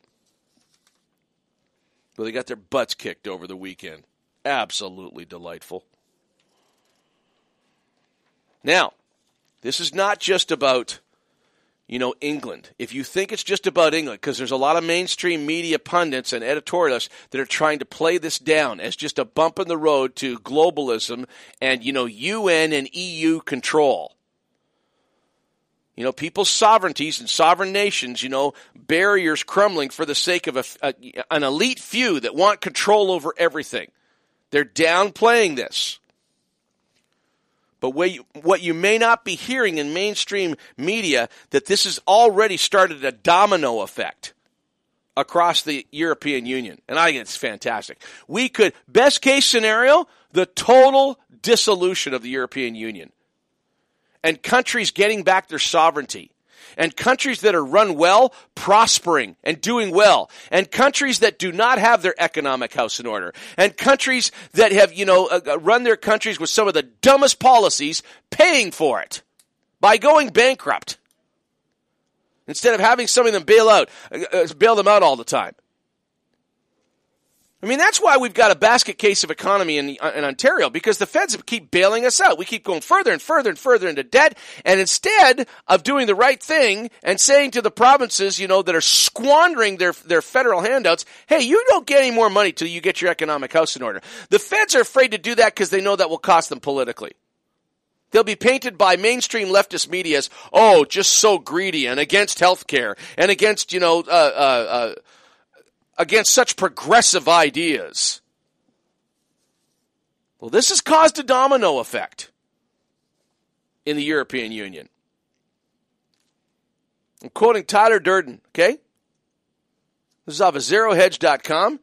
But they got their butts kicked over the weekend. Absolutely delightful. Now, this is not just about you know, England. If you think it's just about England, because there's a lot of mainstream media pundits and editorialists that are trying to play this down as just a bump in the road to globalism and, you know, UN and EU control. You know, people's sovereignties and sovereign nations, you know, barriers crumbling for the sake of a, a, an elite few that want control over everything. They're downplaying this. But what you, what you may not be hearing in mainstream media that this has already started a domino effect across the European Union. And I think it's fantastic. We could, best case scenario, the total dissolution of the European Union and countries getting back their sovereignty and countries that are run well prospering and doing well. And countries that do not have their economic house in order. And countries that have you know uh, uh run their countries with some of the dumbest policies paying for it by going bankrupt. Instead of having some of them bail out uh, uh bail them out all the time I mean, that's why we've got a basket case of economy in, in Ontario because the feds keep bailing us out. We keep going further and further and further into debt. And instead of doing the right thing and saying to the provinces, you know, that are squandering their, their federal handouts, hey, you don't get any more money till you get your economic house in order. The feds are afraid to do that because they know that will cost them politically. They'll be painted by mainstream leftist media as, oh, just so greedy and against health care and against, you know, uh, uh, uh, against such progressive ideas. Well, this has caused a domino effect in the European Union. I'm quoting Tyler Durden, okay? This is off of ZeroHedge.com.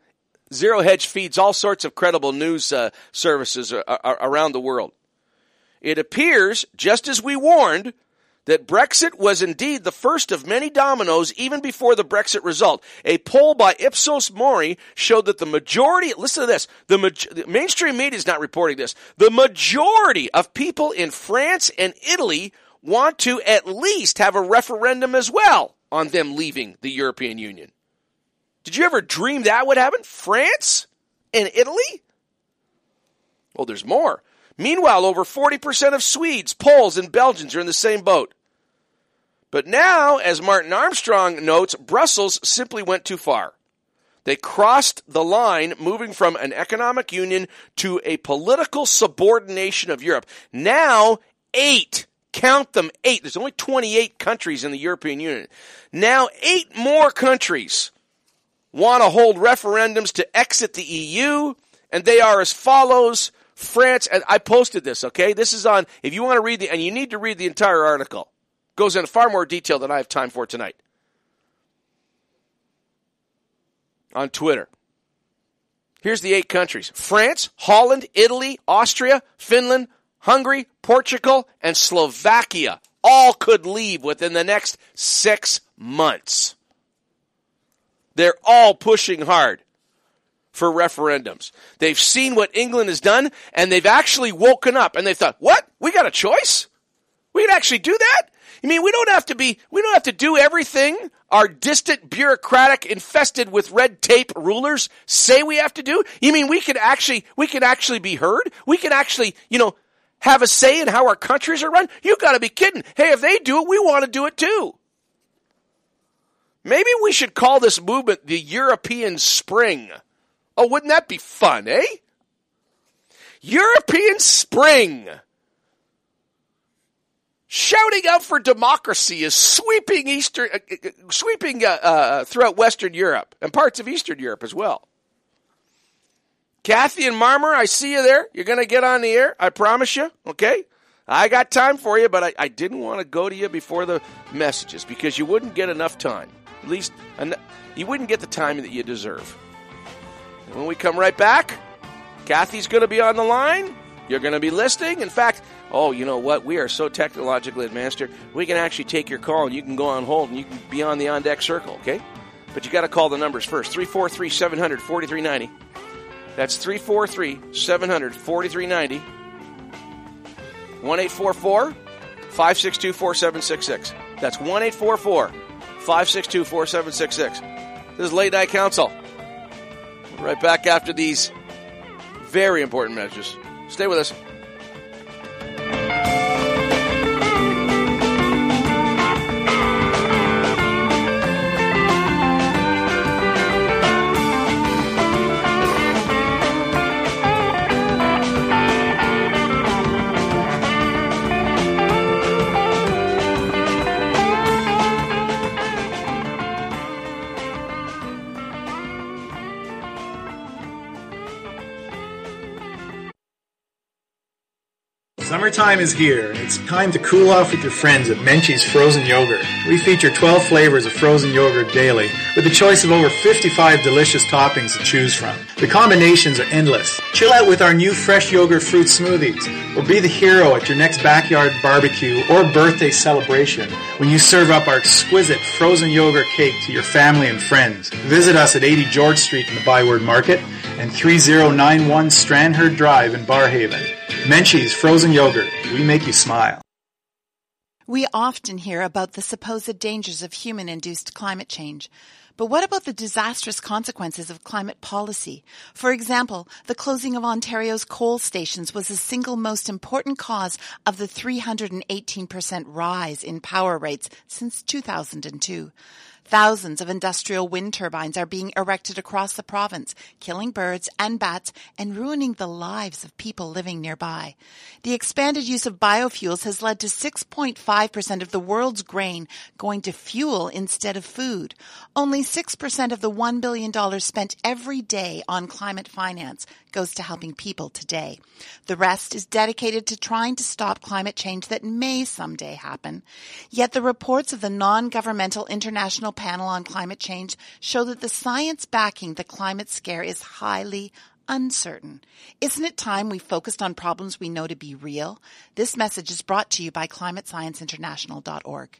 Zero Hedge feeds all sorts of credible news uh, services around the world. It appears, just as we warned, that Brexit was indeed the first of many dominoes even before the Brexit result. A poll by Ipsos Mori showed that the majority, listen to this, the, the mainstream media is not reporting this, the majority of people in France and Italy want to at least have a referendum as well on them leaving the European Union. Did you ever dream that would happen? France and Italy? Well, there's more. Meanwhile, over 40% of Swedes, Poles, and Belgians are in the same boat. But now, as Martin Armstrong notes, Brussels simply went too far. They crossed the line, moving from an economic union to a political subordination of Europe. Now, eight, count them, eight. There's only 28 countries in the European Union. Now, eight more countries want to hold referendums to exit the EU, and they are as follows. France, and I posted this, okay? This is on, if you want to read the, and you need to read the entire article goes into far more detail than I have time for tonight. On Twitter. Here's the eight countries France, Holland, Italy, Austria, Finland, Hungary, Portugal, and Slovakia all could leave within the next six months. They're all pushing hard for referendums. They've seen what England has done, and they've actually woken up and they thought, what? We got a choice? We can actually do that? I mean, we don't have to be, we don't have to do everything our distant, bureaucratic, infested with red tape rulers say we have to do. You mean we can actually, we can actually be heard? We can actually, you know, have a say in how our countries are run? You gotta be kidding. Hey, if they do it, we want to do it too. Maybe we should call this movement the European Spring. Oh, wouldn't that be fun, eh? European Spring shouting out for democracy is sweeping Eastern, uh, uh, sweeping uh, uh, throughout Western Europe and parts of Eastern Europe as well. Kathy and Marmora, I see you there. You're going to get on the air. I promise you. Okay. I got time for you, but I, I didn't want to go to you before the messages because you wouldn't get enough time. At least you wouldn't get the time that you deserve. When we come right back, Kathy's going to be on the line. You're going to be listening. In fact, oh, you know what? We are so technologically advanced here. We can actually take your call and you can go on hold and you can be on the on deck circle, okay? But you got to call the numbers first 343 700 4390. That's 343 700 4390. 1 562 4766. That's 1 562 4766. This is Late Night Counsel. Right back after these very important messages. Stay with us. Summertime is here, and it's time to cool off with your friends at Menchie's Frozen Yogurt. We feature 12 flavors of frozen yogurt daily, with a choice of over 55 delicious toppings to choose from. The combinations are endless. Chill out with our new fresh yogurt fruit smoothies, or be the hero at your next backyard barbecue or birthday celebration when you serve up our exquisite frozen yogurt cake to your family and friends. Visit us at 80 George Street in the Byward Market and 3091 Strandherd Drive in Barrhaven. Menchie's Frozen Yogurt. We make you smile. We often hear about the supposed dangers of human-induced climate change. But what about the disastrous consequences of climate policy? For example, the closing of Ontario's coal stations was the single most important cause of the 318% rise in power rates since 2002. Thousands of industrial wind turbines are being erected across the province, killing birds and bats and ruining the lives of people living nearby. The expanded use of biofuels has led to 6.5% of the world's grain going to fuel instead of food. Only 6% of the $1 billion spent every day on climate finance goes to helping people today. The rest is dedicated to trying to stop climate change that may someday happen. Yet the reports of the non-governmental International Panel on Climate Change show that the science backing the climate scare is highly uncertain. Isn't it time we focused on problems we know to be real? This message is brought to you by climatescienceinternational.org.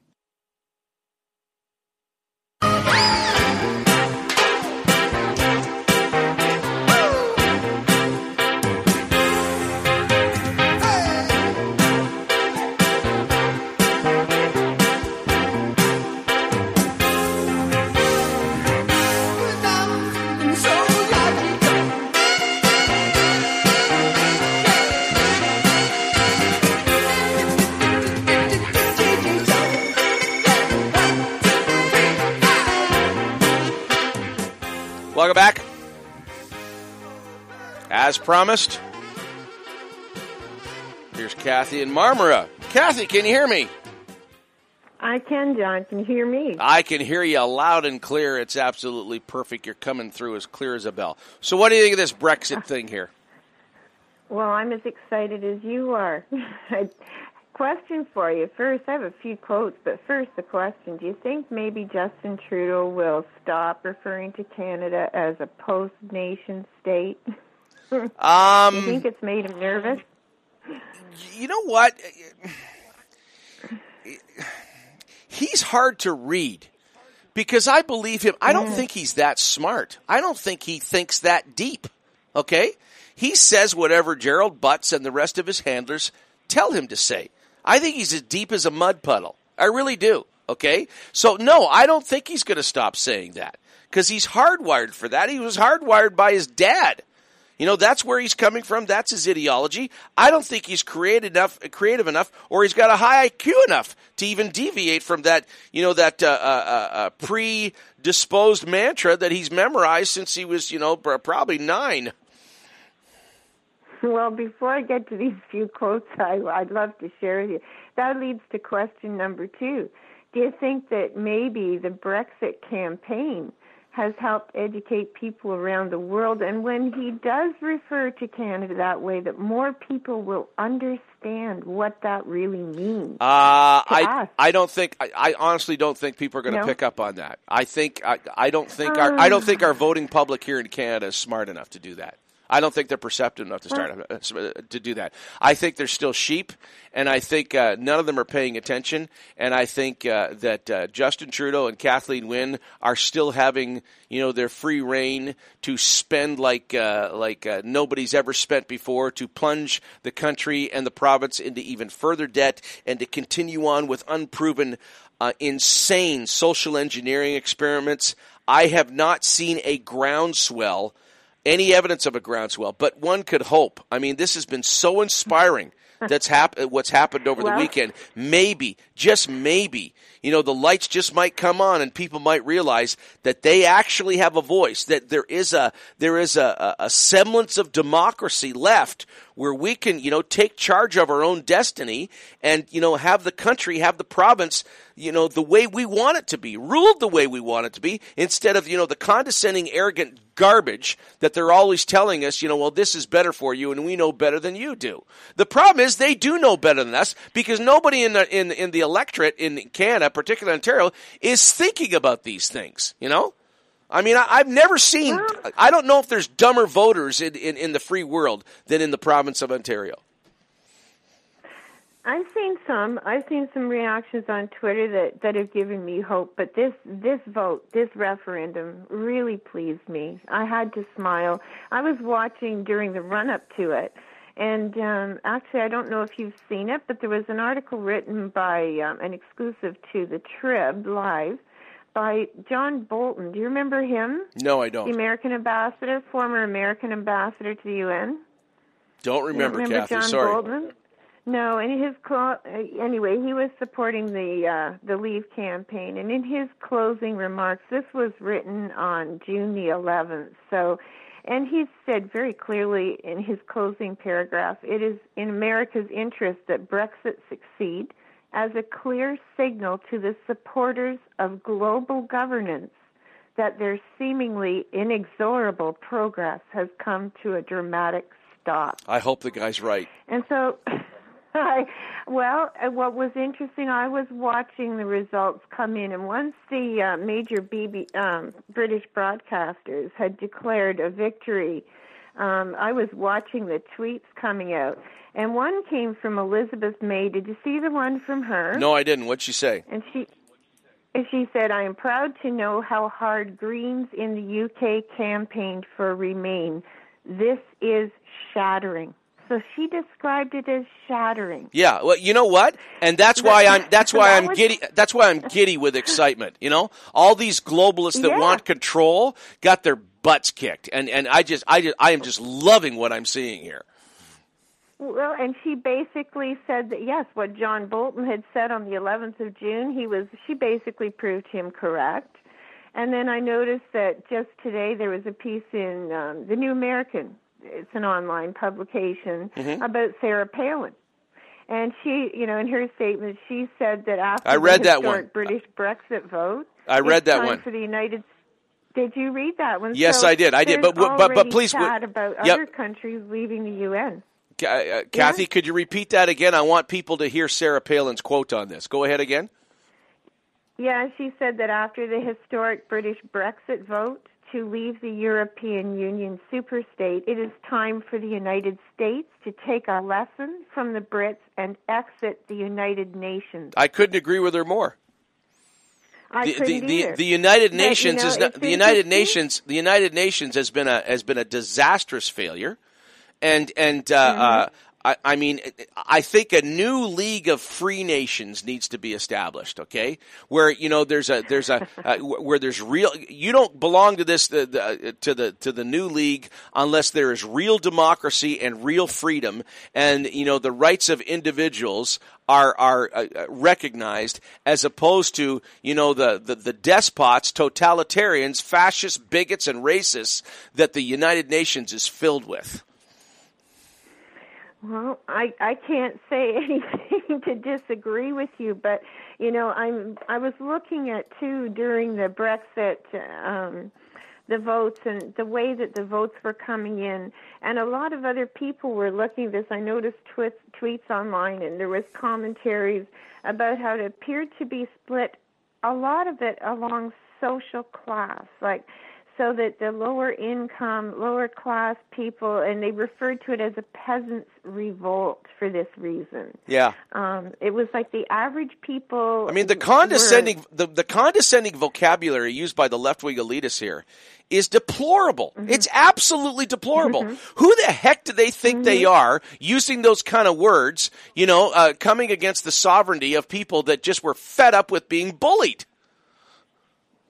As promised, here's Kathy and Marmora. Kathy, can you hear me? I can, John. Can you hear me? I can hear you loud and clear. It's absolutely perfect. You're coming through as clear as a bell. So, what do you think of this Brexit thing here? Well, I'm as excited as you are. question for you. First, I have a few quotes, but first, the question Do you think maybe Justin Trudeau will stop referring to Canada as a post nation state? Um, you think it's made him nervous? You know what? He's hard to read because I believe him. I don't think he's that smart. I don't think he thinks that deep. Okay? He says whatever Gerald Butts and the rest of his handlers tell him to say. I think he's as deep as a mud puddle. I really do. Okay? So, no, I don't think he's going to stop saying that because he's hardwired for that. He was hardwired by his dad. You know, that's where he's coming from. That's his ideology. I don't think he's creative enough, creative enough, or he's got a high IQ enough to even deviate from that, you know, that uh, uh, uh, predisposed mantra that he's memorized since he was, you know, probably nine. Well, before I get to these few quotes, I, I'd love to share with you. That leads to question number two. Do you think that maybe the Brexit campaign has helped educate people around the world? And when he does refer to Canada that way, that more people will understand what that really means. Uh, I us. I don't think I, I, honestly don't think people are going to No? pick up on that. I think I, I don't think our I don't think our voting public here in Canada is smart enough to do that. I don't think they're perceptive enough to start uh, to do that. I think they're still sheep, and I think uh, none of them are paying attention. And I think uh, that uh, Justin Trudeau and Kathleen Wynne are still having you know their free reign to spend like uh, like uh, nobody's ever spent before, to plunge the country and the province into even further debt, and to continue on with unproven, uh, insane social engineering experiments. I have not seen a groundswell any evidence of a groundswell, but one could hope. I mean, this has been so inspiring. That's hap- what's happened over Well- the weekend. Maybe, just maybe, you know, the lights just might come on and people might realize that they actually have a voice, that there is a, there is a, a, a semblance of democracy left where we can, you know, take charge of our own destiny and, you know, have the country, have the province, you know, the way we want it to be, ruled the way we want it to be, instead of, you know, the condescending, arrogant garbage that they're always telling us, you know, well, this is better for you and we know better than you do. The problem is they do know better than us because nobody in the, in, in the electorate in Canada, particularly Ontario, is thinking about these things, you know? I mean, I, have never seen, I don't know if there's dumber voters in, in, in the free world than in the province of Ontario. I've seen some. I've seen some reactions on Twitter that that have given me hope. But this this vote, this referendum, really pleased me. I had to smile. I was watching during the run up to it, and um, actually, I don't know if you've seen it, but there was an article written by um, an exclusive to the Trib Live by John Bolton. Do you remember him? No, I don't. The American ambassador, former American ambassador to the UN. Don't remember, remember Kathy. John Sorry. Bolton? No, and his clo- anyway, he was supporting the uh, the Leave campaign, and in his closing remarks, this was written on June the 11th. So, and he said very clearly in his closing paragraph, it is in America's interest that Brexit succeed as a clear signal to the supporters of global governance that their seemingly inexorable progress has come to a dramatic stop. I hope the guy's right. And so I, well, uh, what was interesting, I was watching the results come in, and once the uh, major BB, um, British broadcasters had declared a victory, um, I was watching the tweets coming out, and one came from Elizabeth May. Did you see the one from her? No, I didn't. What'd she say? And she, and she said, "I am proud to know how hard Greens in the UK campaigned for Remain. This is shattering." So she described it as shattering. Yeah, well, you know what? And that's why I'm that's why I'm giddy that's why I'm giddy with excitement, you know? All these globalists that Yeah. want control got their butts kicked. And and I just I just I am just loving what I'm seeing here. Well, and she basically said that yes, what John Bolton had said on the 11th of June, he was she basically proved him correct. And then I noticed that just today there was a piece in um, the New American. It's an online publication Mhm. about Sarah Palin. And she, you know, in her statement, she said that after I read the that one. British Brexit vote, I read that one. for the United. Did you read that one? Yes, So I did. I did. But- but- but please, chat about yep. other countries leaving the UN. Uh, Kathy, could you repeat that again? I want people to hear Sarah Palin's quote on this. Go ahead again. Yeah, she said that after the historic British Brexit vote to leave the European Union superstate, it is time for the United States to take a lesson from the Brits and exit the United Nations. I couldn't agree with her more. I the, couldn't the, either. the, the United But, you Nations know, is not, the United. Nations the United Nations has been a has been a disastrous failure, and and uh, Mm-hmm. uh, I, I mean I think a new league of free nations needs to be established. Okay, where you know there's a there's a uh, where there's real you don't belong to this the, the, to the to the new league unless there is real democracy and real freedom, and you know the rights of individuals are are uh, uh, recognized as opposed to you know the, the the despots, totalitarians, fascist bigots, and racists that the United Nations is filled with. Well, I I can't say anything to disagree with you, but you know, I'm I was looking at too during the Brexit um the votes and the way that the votes were coming in and a lot of other people were looking at this. I noticed twi- tweets online and there was commentaries about how it appeared to be split a lot of it along social class like so that the lower income, lower class people, and they referred to it as a peasants' revolt for this reason. Yeah. Um, it was like the average people. I mean, the were- condescending the, the condescending vocabulary used by the left wing elitists here is deplorable. It's absolutely deplorable. Who the heck do they think they are using those kind of words? You know, uh, coming against the sovereignty of people that just were fed up with being bullied.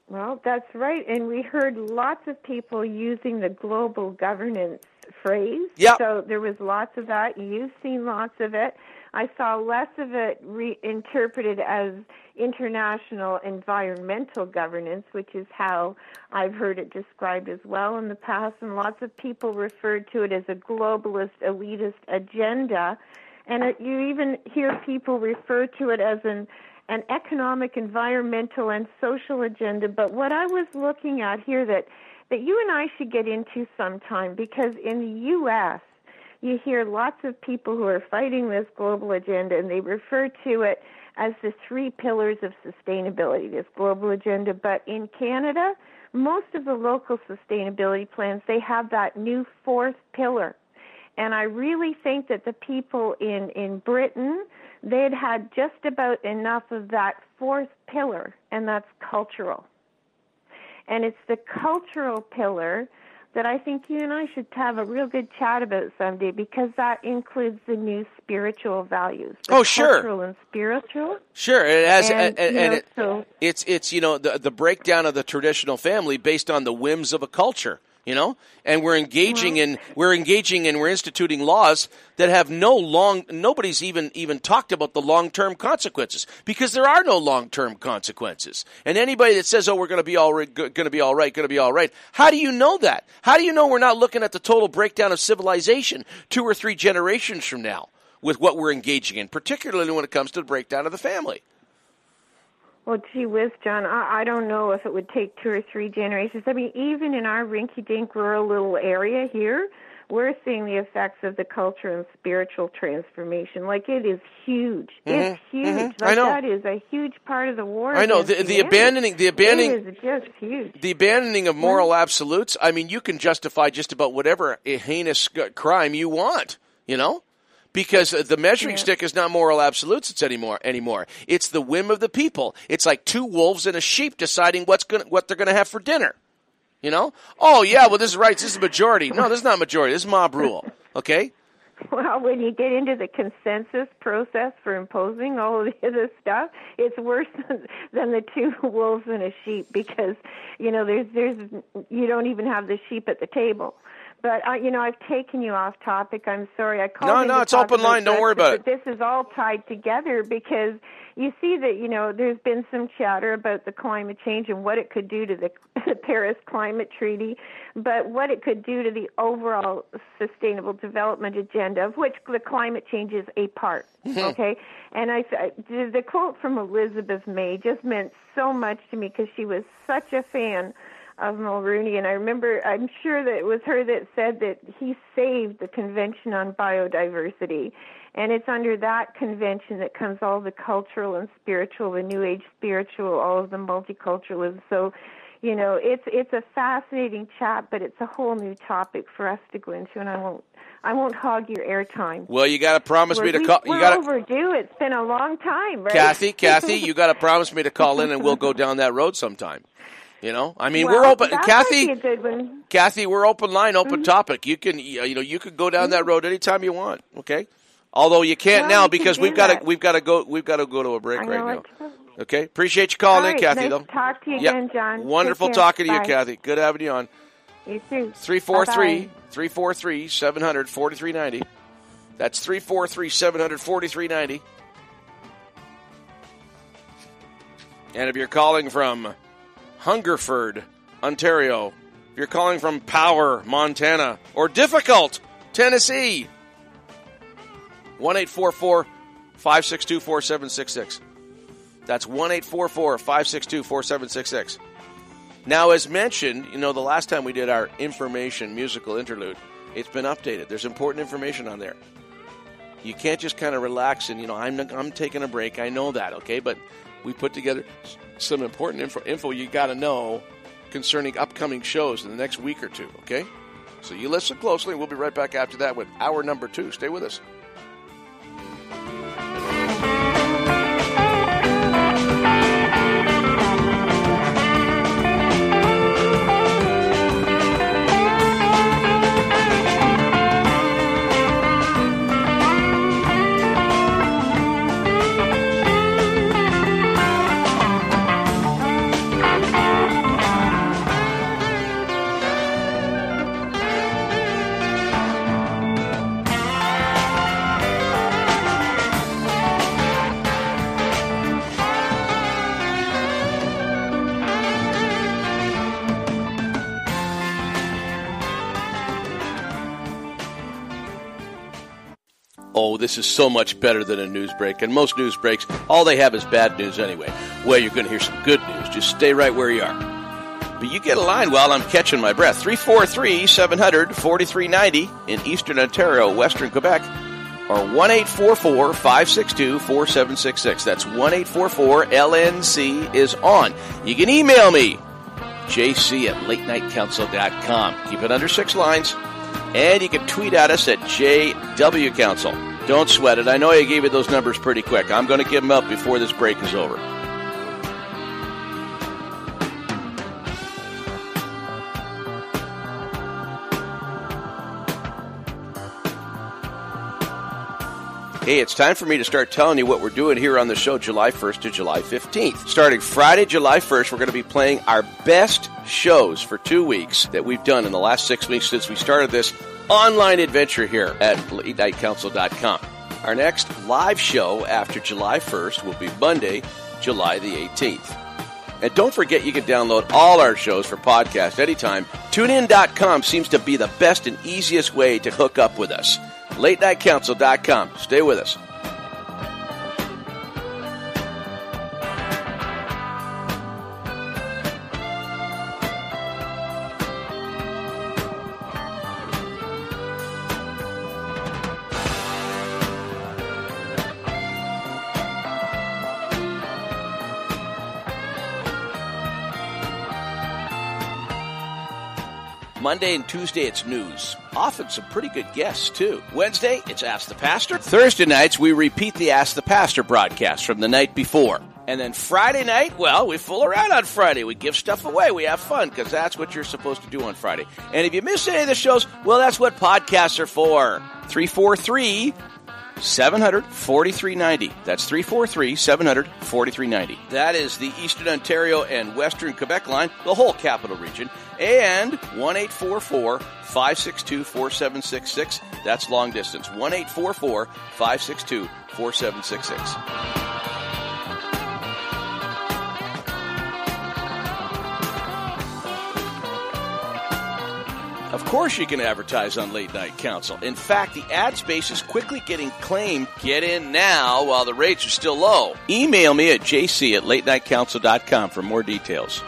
Well, that's right. And we heard lots of people using the global governance phrase. Yep. So there was lots of that. You've seen lots of it. I saw less of it reinterpreted as international environmental governance, which is how I've heard it described as well in the past. And lots of people referred to it as a globalist, elitist agenda. And it, you even hear people refer to it as an an economic, environmental, and social agenda. But what I was looking at here that that you and I should get into sometime because in the U.S., you hear lots of people who are fighting this global agenda and they refer to it as the three pillars of sustainability, this global agenda. But in Canada, most of the local sustainability plans, they have that new fourth pillar. And I really think that the people in, in Britain, they had had just about enough of that fourth pillar, and that's cultural. And it's the cultural pillar that I think you and I should have a real good chat about someday because that includes the new spiritual values. oh, sure. Cultural and spiritual. Sure, it has, and, and, and, know, it, so, it's it's you know the the breakdown of the traditional family based on the whims of a culture you know? And we're engaging in we're engaging and we're instituting laws that have no long nobody's even even talked about the long-term consequences because there are no long-term consequences. And anybody that says oh we're going to be all right going to be all right going to be all right how do you know that? How do you know we're not looking at the total breakdown of civilization two or three generations from now with what we're engaging in particularly when it comes to the breakdown of the family well, gee whiz, John, I, I don't know if it would take two or three generations. I mean, even in our rinky-dink rural little area here, we're seeing the effects of the culture and spiritual transformation. Like it is huge. Mm-hmm. It's huge. Mm-hmm. Like I know. that is a huge part of the war. I know the, the abandoning the abandoning is just huge. the abandoning of moral absolutes. I mean, you can justify just about whatever heinous crime you want. You know, because uh, the measuring Yeah. stick is not moral absolutes it's anymore anymore. It's the whim of the people. It's like two wolves and a sheep deciding what's going what they're going to have for dinner. You know? Oh yeah well this is right this is majority. No this is not majority. This is mob rule. Okay? Well, when you get into the consensus process for imposing all of the other stuff, it's worse than, than the two wolves and a sheep because you know there's there's you don't even have the sheep at the table. But uh, you know, I've taken you off topic. I'm sorry. I called. No, no, it's open line. Don't worry about it. this is all tied together because you see that you know there's been some chatter about the climate change and what it could do to the, the Paris Climate Treaty, but what it could do to the overall sustainable development agenda, of which the climate change is a part. Okay, and I the quote from Elizabeth May just meant so much to me because she was such a fan of Mulroney, and I remember, I'm sure that it was her that said that he saved the Convention on Biodiversity, and it's under that convention that comes all the cultural and spiritual, the New Age spiritual, all of the multiculturalism. So, you know, it's it's a fascinating chat, but it's a whole new topic for us to go into, and I won't I won't hog your airtime. well you got to promise we're, me to call we're you got overdue. It's been a long time, right? kathy kathy you got to promise me to call in and we'll go down that road sometime you know i mean Well, we're open kathy a good one. Kathy, we're open line, open Mm-hmm. topic. You can, you know, you could go down that road anytime you want. Okay, although you can't Well, now we because do we've got to, we've got to go, we've got to go to a break right now. Okay, appreciate you calling All in, right, Kathy. nice though, talk to you Yep. again, John. Take Wonderful care. talking to you, Bye. Kathy. Good having you on. You too. 343 Bye-bye. 343 700 4390. That's 343 700 4390. And if you're calling from Hungerford, Ontario, if you're calling from Power, Montana, or Difficult, Tennessee, 1 562 4766. That's 1 562 4766. Now, as mentioned, you know, the last time we did our information musical interlude, it's been updated. There's important information on there. You can't just kind of relax and, you know, I'm, I'm taking a break. I know that, okay? But we put together some important info, info you got to know concerning upcoming shows in the next week or two, okay? So you listen closely. We'll be right back after that with hour number two. Stay with us. This is so much better than a news break. And most news breaks, all they have is bad news anyway. Well, you're going to hear some good news. Just stay right where you are. But you get a line while I'm catching my breath. 343 700 4390 in Eastern Ontario, Western Quebec, or 1 562 4766. That's 1 LNC is on. You can email me, jc at latenightcouncil.com. Keep it under six lines. And you can tweet at us at JW Council. Don't sweat it. I know I gave you those numbers pretty quick. I'm going to give them up before this break is over. Hey, it's time for me to start telling you what we're doing here on the show July 1st to July 15th. Starting Friday, July 1st, we're going to be playing our best shows for two weeks that we've done in the last six weeks since we started this online adventure here at latenightcouncil.com. Our next live show after July 1st will be Monday, July the 18th. And don't forget you can download all our shows for podcast anytime. TuneIn.com seems to be the best and easiest way to hook up with us. LateNightCouncil.com. Stay with us. Monday and Tuesday, it's news. Often some pretty good guests, too. Wednesday, it's Ask the Pastor. Thursday nights, we repeat the Ask the Pastor broadcast from the night before. And then Friday night, well, we fool around on Friday. We give stuff away. We have fun because that's what you're supposed to do on Friday. And if you miss any of the shows, well, that's what podcasts are for. 343 700 4390. That's 343 700 4390. That is the Eastern Ontario and Western Quebec line, the whole capital region. And 1 562 4766. That's long distance. 1 562 4766. Of course, you can advertise on Late Night Council. In fact, the ad space is quickly getting claimed. Get in now while the rates are still low. Email me at jc at latenightcouncil.com for more details.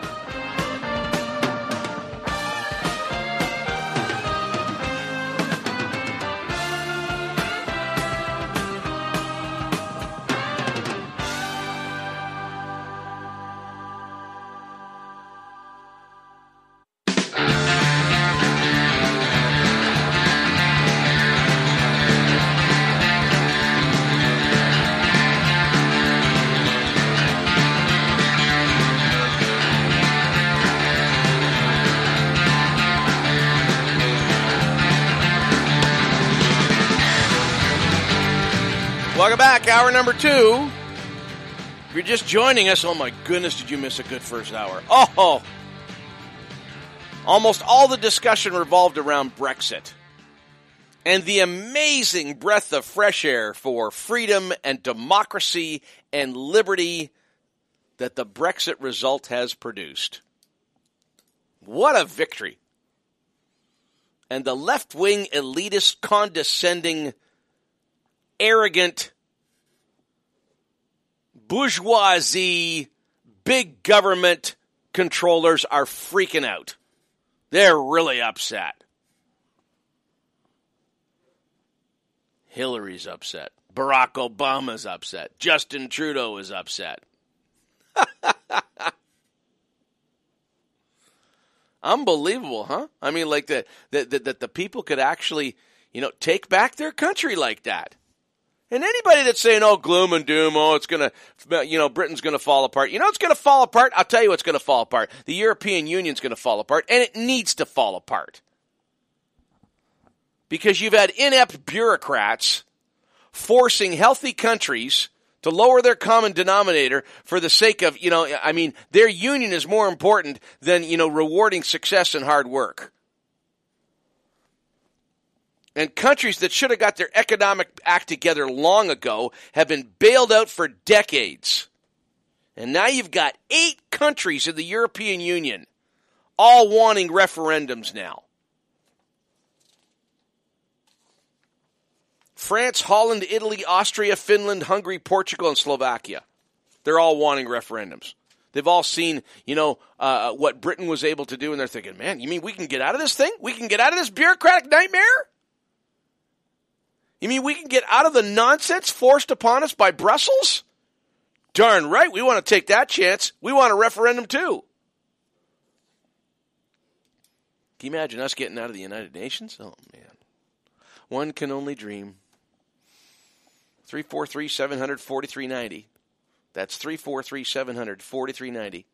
Number two. If you're just joining us, oh my goodness, did you miss a good first hour? Oh, almost all the discussion revolved around Brexit and the amazing breath of fresh air for freedom and democracy and liberty that the Brexit result has produced. What a victory! And the left wing elitist condescending arrogant, bourgeoisie, big government controllers are freaking out. They're really upset. Hillary's upset. Barack Obama's upset. Justin Trudeau is upset. Unbelievable, huh? I mean, like that that that the people could actually, you know, take back their country like that. And anybody that's saying, oh, gloom and doom, oh, it's going to, you know, Britain's going to fall apart. You know, it's going to fall apart. I'll tell you what's going to fall apart. The European Union's going to fall apart, and it needs to fall apart. Because you've had inept bureaucrats forcing healthy countries to lower their common denominator for the sake of, you know, I mean, their union is more important than, you know, rewarding success and hard work. And countries that should have got their economic act together long ago have been bailed out for decades. And now you've got eight countries in the European Union all wanting referendums now. France, Holland, Italy, Austria, Finland, Hungary, Portugal, and Slovakia. They're all wanting referendums. They've all seen, you know, uh, what Britain was able to do, and they're thinking, man, you mean we can get out of this thing? We can get out of this bureaucratic nightmare? You mean we can get out of the nonsense forced upon us by Brussels? Darn right, we want to take that chance. We want a referendum too. Can you imagine us getting out of the United Nations? Oh, man. One can only dream. 343 700 4390. That's 343 700 4390.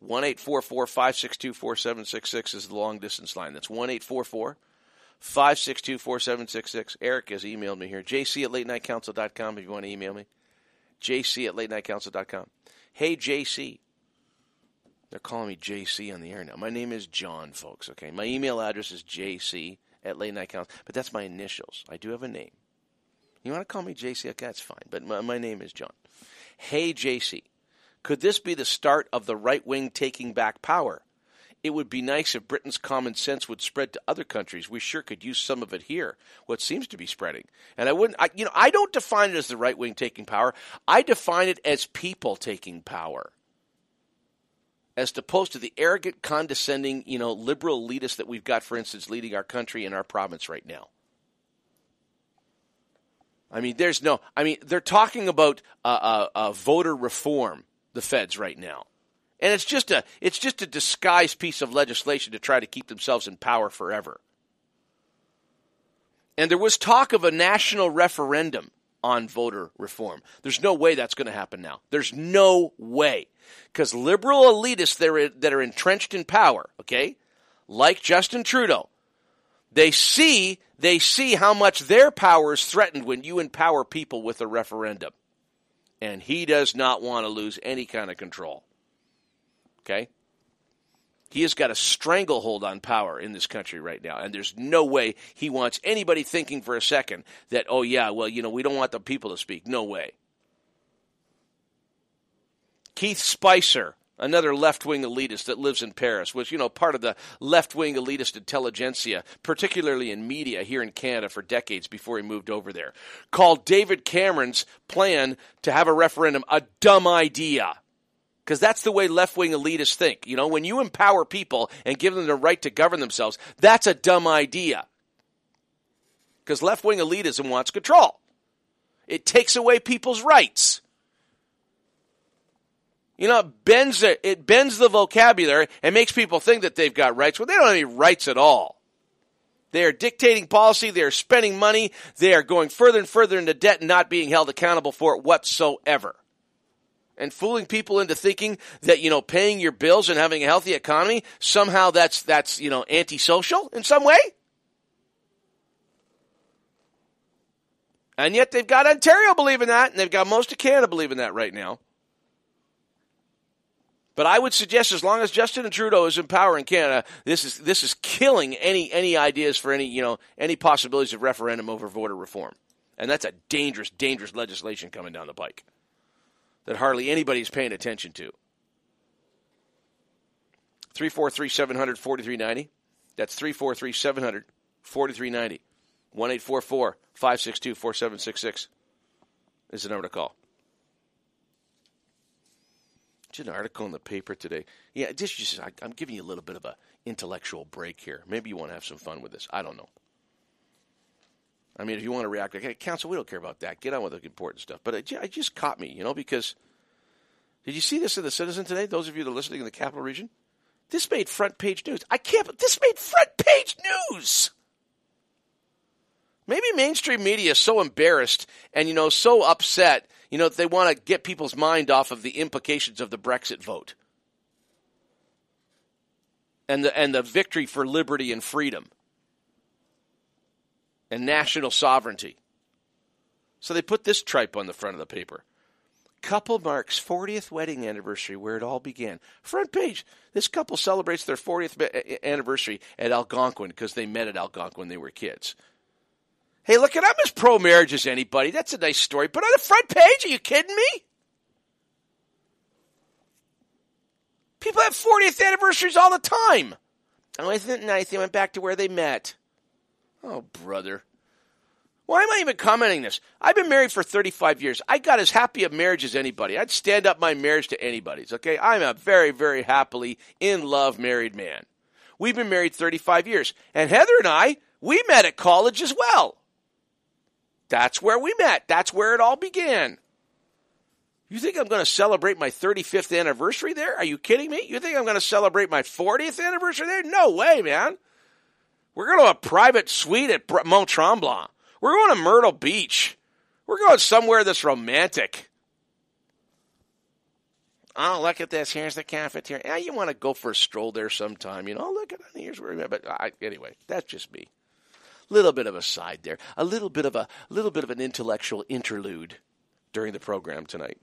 1 562 4766 is the long distance line. That's 1 562 4766. Eric has emailed me here. JC at late night latenightcouncil.com if you want to email me. JC at late night latenightcouncil.com. Hey, JC. They're calling me JC on the air now. My name is John, folks, okay? My email address is JC at Late Night Council, but that's my initials. I do have a name. You want to call me JC? Okay, that's fine, but my, my name is John. Hey, JC. Could this be the start of the right wing taking back power? It would be nice if Britain's common sense would spread to other countries. We sure could use some of it here. What seems to be spreading, and I wouldn't. I, you know, I don't define it as the right wing taking power. I define it as people taking power as opposed to the arrogant, condescending, you know, liberal elitists that we've got, for instance, leading our country and our province right now. I mean, there's no. I mean, they're talking about uh, uh, uh, voter reform. The feds right now, and it's just a it's just a disguised piece of legislation to try to keep themselves in power forever. And there was talk of a national referendum on voter reform. There's no way that's going to happen now. There's no way. Because liberal elitists that are, that are entrenched in power, okay, like Justin Trudeau, they see they see how much their power is threatened when you empower people with a referendum. And he does not want to lose any kind of control. Okay? He has got a stranglehold on power in this country right now, and there's no way he wants anybody thinking for a second that, oh, yeah, well, you know, we don't want the people to speak. No way. Keith Spicer, another left wing elitist that lives in Paris, was, you know, part of the left wing elitist intelligentsia, particularly in media here in Canada for decades before he moved over there, called David Cameron's plan to have a referendum a dumb idea because that's the way left wing elitists think. You know, when you empower people and give them the right to govern themselves, that's a dumb idea. Because left wing elitism wants control, it takes away people's rights. You know, it bends, the, it bends the vocabulary and makes people think that they've got rights when they don't have any rights at all. They are dictating policy. They are spending money. They are going further and further into debt and not being held accountable for it whatsoever and fooling people into thinking that you know paying your bills and having a healthy economy somehow that's that's you know antisocial in some way? And yet they've got ontario believing that and they've got most of canada believing that right now. But I would suggest, as long as Justin Trudeau is in power in Canada, this is this is killing any any ideas for any you know any possibilities of referendum over voter reform, and that's a dangerous, dangerous legislation coming down the pike that hardly anybody's paying attention to. 343 700 4390. That's 343 700 4390. 1 562 4766 is the number to call. Just an article in the paper today. Yeah, just, just I'm giving you a little bit of an intellectual break here. Maybe you want to have some fun with this. I don't know. I mean, if you want to react, like, hey, council, we don't care about that. Get on with the important stuff. But it, it just caught me, you know, because did you see this in the Citizen today? Those of you that are listening in the capital region, this made front page news. I can't. This made front page news. Maybe mainstream media is so embarrassed and you know so upset, you know, that they want to get people's mind off of the implications of the Brexit vote and the and the victory for liberty and freedom and national sovereignty. So they put this tripe on the front of the paper. Couple marks 40th wedding anniversary where it all began. Front page. This couple celebrates their 40th anniversary at Algonquin because they met at Algonquin when they were kids. Hey, look, I'm as pro marriage as anybody. That's a nice story. But on the front page, are you kidding me? People have 40th anniversaries all the time. Oh, isn't it nice? They went back to where they met. Oh, brother. Why am I even commenting this? I've been married for 35 years. I got as happy a marriage as anybody. I'd stand up my marriage to anybody's, okay? I'm a very, very happily in love married man. We've been married 35 years. And Heather and I, we met at college as well. That's where we met. That's where it all began. You think I'm going to celebrate my 35th anniversary there? Are you kidding me? You think I'm going to celebrate my 40th anniversary there? No way, man. We're going to a private suite at Mont Tremblant. We're going to Myrtle Beach. We're going somewhere that's romantic. Oh, look at this. Here's the cafeteria. Yeah, you want to go for a stroll there sometime. You know, oh, look at it. Here's where. we But I, anyway, that's just me. Little bit of a side there. A little bit of a little bit of an intellectual interlude during the program tonight.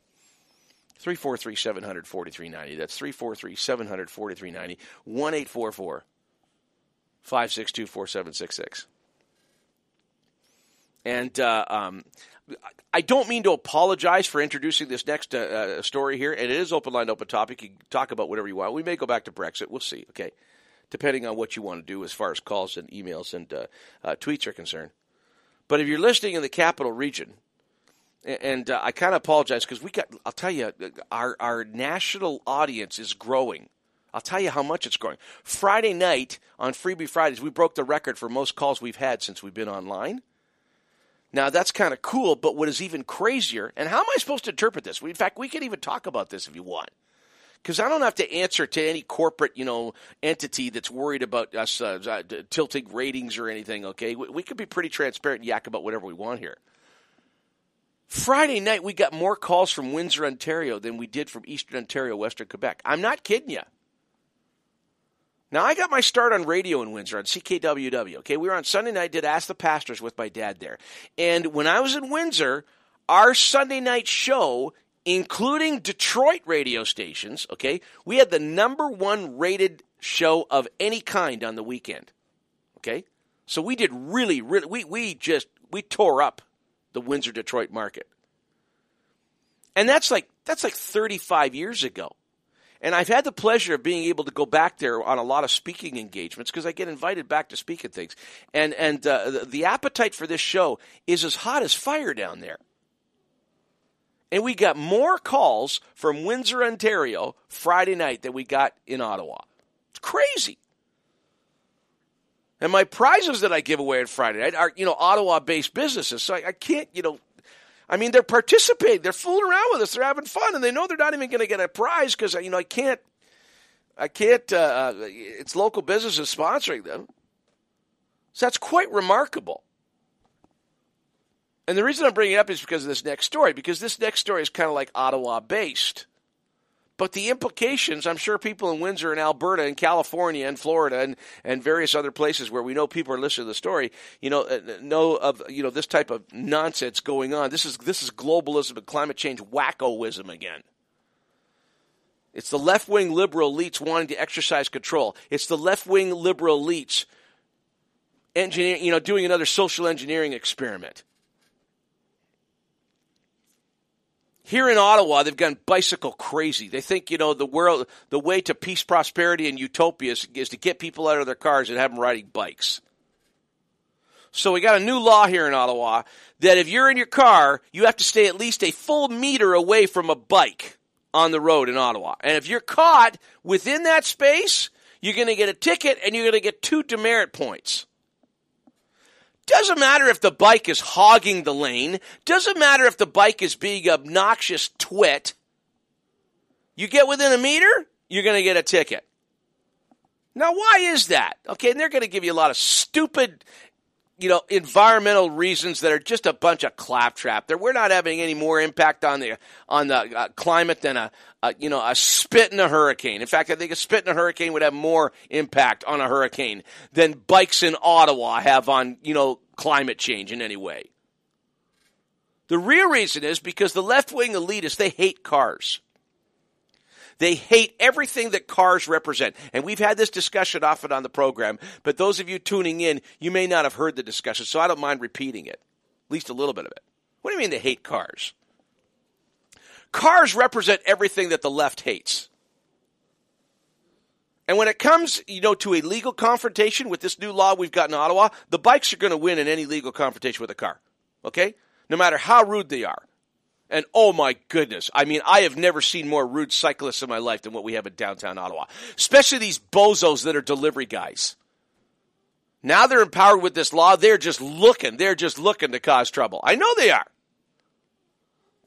343 700 4390. That's 343 700 4390. 1 844 562 4766. And uh, um, I don't mean to apologize for introducing this next uh, uh, story here. And it is open line, open topic. You can talk about whatever you want. We may go back to Brexit. We'll see. Okay, depending on what you want to do as far as calls and emails and uh, uh, tweets are concerned. But if you're listening in the capital region, and uh, I kind of apologize because we got. I'll tell you, our our national audience is growing. I'll tell you how much it's growing. Friday night on Freebie Fridays, we broke the record for most calls we've had since we've been online. Now that's kind of cool, but what is even crazier, and how am I supposed to interpret this? in fact, we can even talk about this if you want, because I don't have to answer to any corporate, you know, entity that's worried about us uh, uh, tilting ratings or anything. Okay, we, we could be pretty transparent and yak about whatever we want here. Friday night, we got more calls from Windsor, Ontario than we did from Eastern Ontario, Western Quebec. I'm not kidding you. Now, I got my start on radio in Windsor on CKWW. Okay, we were on Sunday night, did Ask the Pastors with my dad there. And when I was in Windsor, our Sunday night show, including Detroit radio stations, okay, we had the number one rated show of any kind on the weekend. Okay, so we did really, really, we, we just, we tore up the Windsor Detroit market. And that's like, that's like 35 years ago. And I've had the pleasure of being able to go back there on a lot of speaking engagements because I get invited back to speak at things. And and uh, the, appetite for this show is as hot as fire down there. And we got more calls from Windsor, Ontario, Friday night than we got in Ottawa. It's crazy. And my prizes that I give away on Friday night are, you know, Ottawa-based businesses. So I, I can't, you know, I mean, they're participating. They're fooling around with us. They're having fun, and they know they're not even going to get a prize because you know I can't. I can't. Uh, uh, it's local businesses sponsoring them, so that's quite remarkable. And the reason I'm bringing it up is because of this next story. Because this next story is kind of like Ottawa based. But the implications, I'm sure people in Windsor and Alberta and California and Florida and, and various other places where we know people are listening to the story, you know, uh, know of you know this type of nonsense going on. This is this is globalism and climate change wackoism again. It's the left wing liberal elites wanting to exercise control. It's the left wing liberal elites engineering, you know, doing another social engineering experiment. Here in Ottawa, they've gone bicycle crazy. They think, you know, the world, the way to peace, prosperity, and utopia is, is to get people out of their cars and have them riding bikes. So we got a new law here in Ottawa that if you're in your car, you have to stay at least a full meter away from a bike on the road in Ottawa. And if you're caught within that space, you're going to get a ticket and you're going to get two demerit points. Doesn't matter if the bike is hogging the lane. Doesn't matter if the bike is being obnoxious twit. You get within a meter, you're going to get a ticket. Now, why is that? Okay, and they're going to give you a lot of stupid, you know, environmental reasons that are just a bunch of claptrap. There, we're not having any more impact on the on the uh, climate than a, a, you know a spit in a hurricane. In fact, I think a spit in a hurricane would have more impact on a hurricane than bikes in Ottawa have on you know climate change in any way. The real reason is because the left wing elitists they hate cars. They hate everything that cars represent. And we've had this discussion often on the program, but those of you tuning in, you may not have heard the discussion, so I don't mind repeating it, at least a little bit of it. What do you mean they hate cars? Cars represent everything that the left hates. And when it comes, you know, to a legal confrontation with this new law we've got in Ottawa, the bikes are going to win in any legal confrontation with a car. Okay? No matter how rude they are. And oh my goodness, I mean, I have never seen more rude cyclists in my life than what we have in downtown Ottawa. Especially these bozos that are delivery guys. Now they're empowered with this law. They're just looking. They're just looking to cause trouble. I know they are.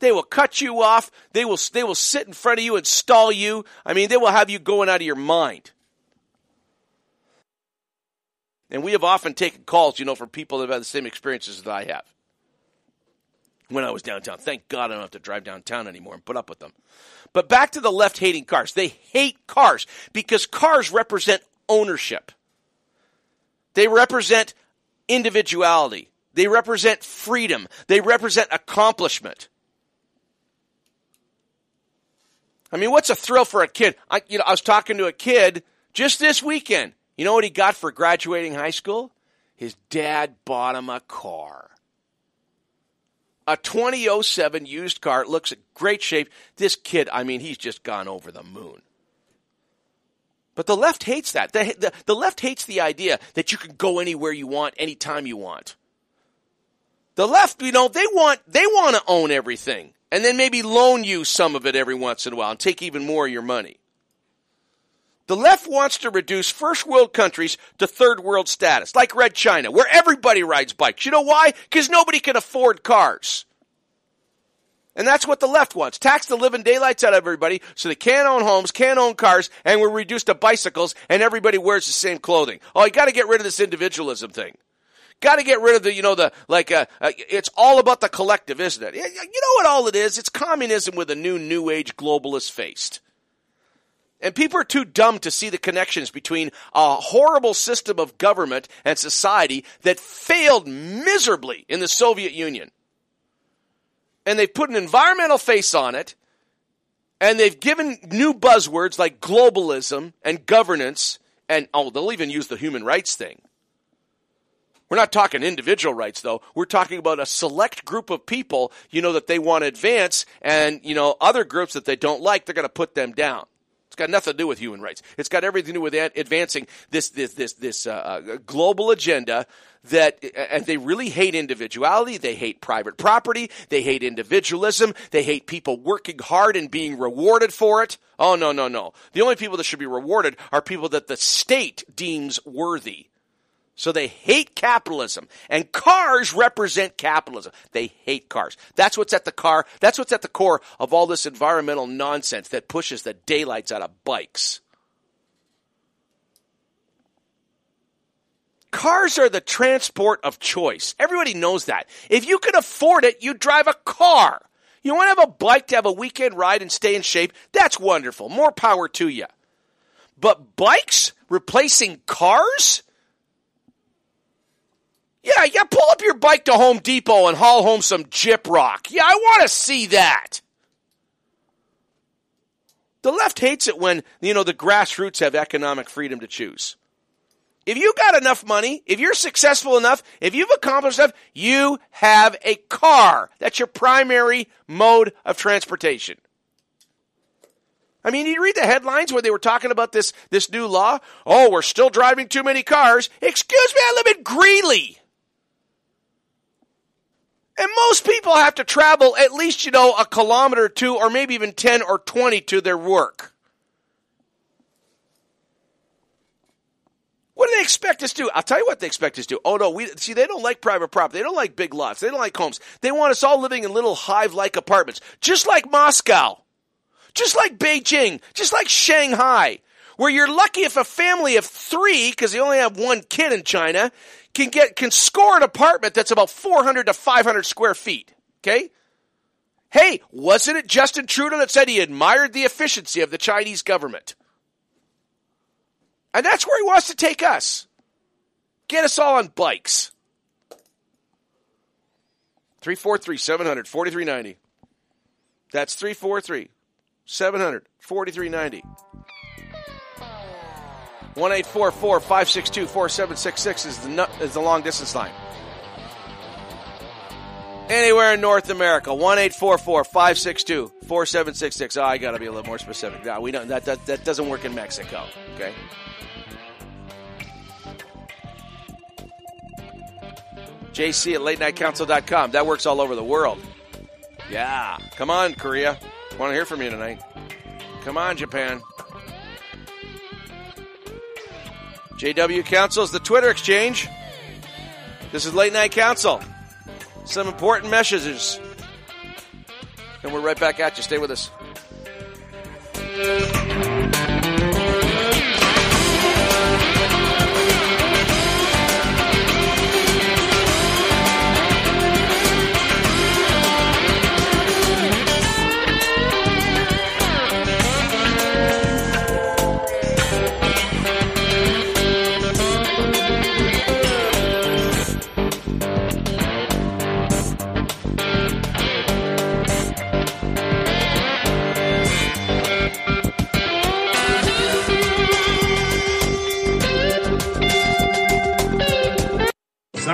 They will cut you off. They will, they will sit in front of you and stall you. I mean, they will have you going out of your mind. And we have often taken calls, you know, from people that have had the same experiences that I have when I was downtown. Thank God I don't have to drive downtown anymore and put up with them. But back to the left hating cars. They hate cars because cars represent ownership. They represent individuality. They represent freedom. They represent accomplishment. I mean, what's a thrill for a kid? I, you know, I was talking to a kid just this weekend. You know what he got for graduating high school? His dad bought him a car. A 2007 used car. Looks in great shape. This kid, I mean, he's just gone over the moon. But the left hates that. The, the, the, left hates the idea that you can go anywhere you want, anytime you want. The left, you know, they want, they want to own everything and then maybe loan you some of it every once in a while and take even more of your money. The left wants to reduce first world countries to third world status, like Red China, where everybody rides bikes. You know why? Because nobody can afford cars. And that's what the left wants. Tax the living daylights out of everybody so they can't own homes, can't own cars, and we're reduced to bicycles and everybody wears the same clothing. Oh, you gotta get rid of this individualism thing. Got to get rid of the, you know, the, like, uh, uh, it's all about the collective, isn't it? You know what all it is? It's communism with a new, new age globalist face. And people are too dumb to see the connections between a horrible system of government and society that failed miserably in the Soviet Union. And they've put an environmental face on it, and they've given new buzzwords like globalism and governance, and oh, they'll even use the human rights thing. We're not talking individual rights though. We're talking about a select group of people, you know, that they want to advance and, you know, other groups that they don't like, they're going to put them down. Got nothing to do with human rights. It's got everything to do with advancing this, this, this, this uh, uh, global agenda that, and they really hate individuality. They hate private property. They hate individualism. They hate people working hard and being rewarded for it. Oh, no, no, no. The only people that should be rewarded are people that the state deems worthy. So they hate capitalism. And cars represent capitalism. They hate cars. That's what's at the car. That's what's at the core of all this environmental nonsense that pushes the daylights out of bikes. Cars are the transport of choice. Everybody knows that. If you can afford it, you drive a car. You want to have a bike to have a weekend ride and stay in shape? That's wonderful. More power to you. But bikes replacing cars? Yeah, yeah, pull up your bike to Home Depot and haul home some gyprock. Yeah, I want to see that. The left hates it when, you know, the grassroots have economic freedom to choose. If you got enough money, if you're successful enough, if you've accomplished enough, you have a car. That's your primary mode of transportation. I mean, you read the headlines where they were talking about this, this new law. Oh, we're still driving too many cars. Excuse me, I live in Greely. And most people have to travel at least, you know, a kilometer or two, or maybe even 10 or 20 to their work. What do they expect us to do? I'll tell you what they expect us to do. Oh no, we see they don't like private property. They don't like big lots. They don't like homes. They want us all living in little hive-like apartments, just like Moscow, just like Beijing, just like Shanghai, where you're lucky if a family of three, because they only have one kid in China, can get can score an apartment that's about 400 to 500 square feet. Okay? Hey, wasn't it Justin Trudeau that said he admired the efficiency of the Chinese government? And that's where he wants to take us. Get us all on bikes. 343 700 4390. That's 343 700 4390. 1 562 4766 is the, is the long distance line. Anywhere in North America, 1 562 4766. Oh, ah, I got to be a little more specific. No, we don't, that, that, that doesn't work in Mexico. Okay. JC at latenightcouncil.com. That works all over the world. Yeah. Come on, Korea. Want to hear from you tonight. Come on, Japan. JW Council is the Twitter exchange. This is Late Night Council. Some important messages. And we're right back at you. Stay with us.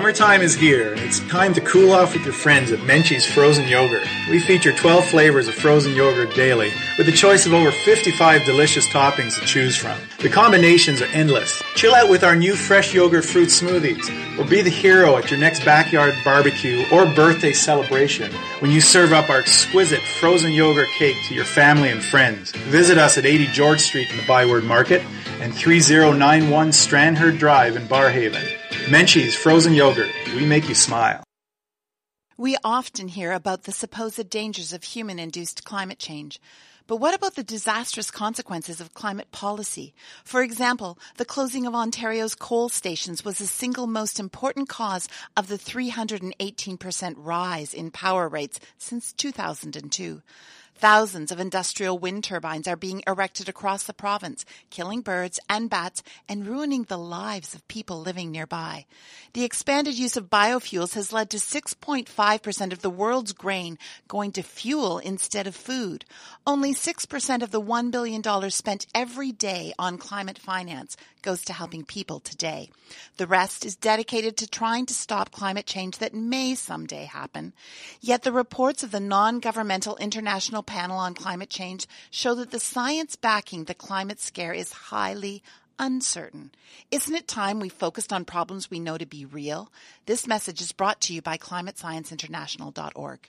Summertime is here, and it's time to cool off with your friends at Menchie's Frozen Yogurt. We feature 12 flavors of frozen yogurt daily, with a choice of over 55 delicious toppings to choose from. The combinations are endless. Chill out with our new fresh yogurt fruit smoothies, or be the hero at your next backyard barbecue or birthday celebration when you serve up our exquisite frozen yogurt cake to your family and friends. Visit us at 80 George Street in the Byward Market and 3091 Strandherd Drive in Barrhaven. Menchie's Frozen Yogurt. We make you smile. We often hear about the supposed dangers of human induced climate change. But what about the disastrous consequences of climate policy? For example, the closing of Ontario's coal stations was the single most important cause of the 318% rise in power rates since 2002. Thousands of industrial wind turbines are being erected across the province, killing birds and bats and ruining the lives of people living nearby. The expanded use of biofuels has led to 6.5% of the world's grain going to fuel instead of food. Only 6% of the $1 billion spent every day on climate finance goes to helping people today. The rest is dedicated to trying to stop climate change that may someday happen. Yet the reports of the non-governmental International Panel on Climate Change show that the science backing the climate scare is highly uncertain. Isn't it time we focused on problems we know to be real? This message is brought to you by climatescienceinternational.org.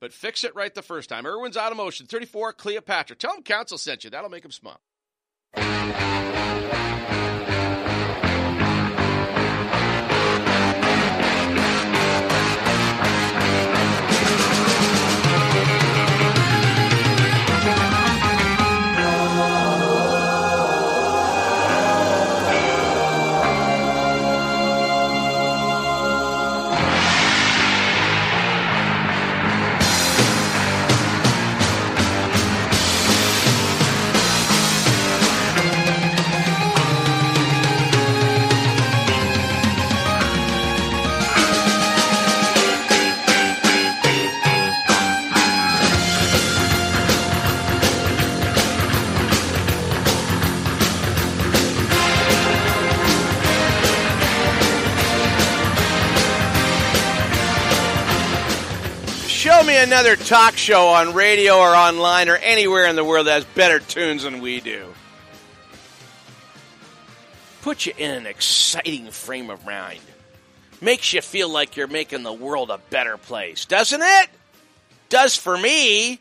but fix it right the first time. Irwin's Automotion, 34 Cleopatra. Tell him Council sent you. That'll make him smile. Another talk show on radio or online or anywhere in the world that has better tunes than we do. Put you in an exciting frame of mind. Makes you feel like you're making the world a better place, doesn't it? Does for me.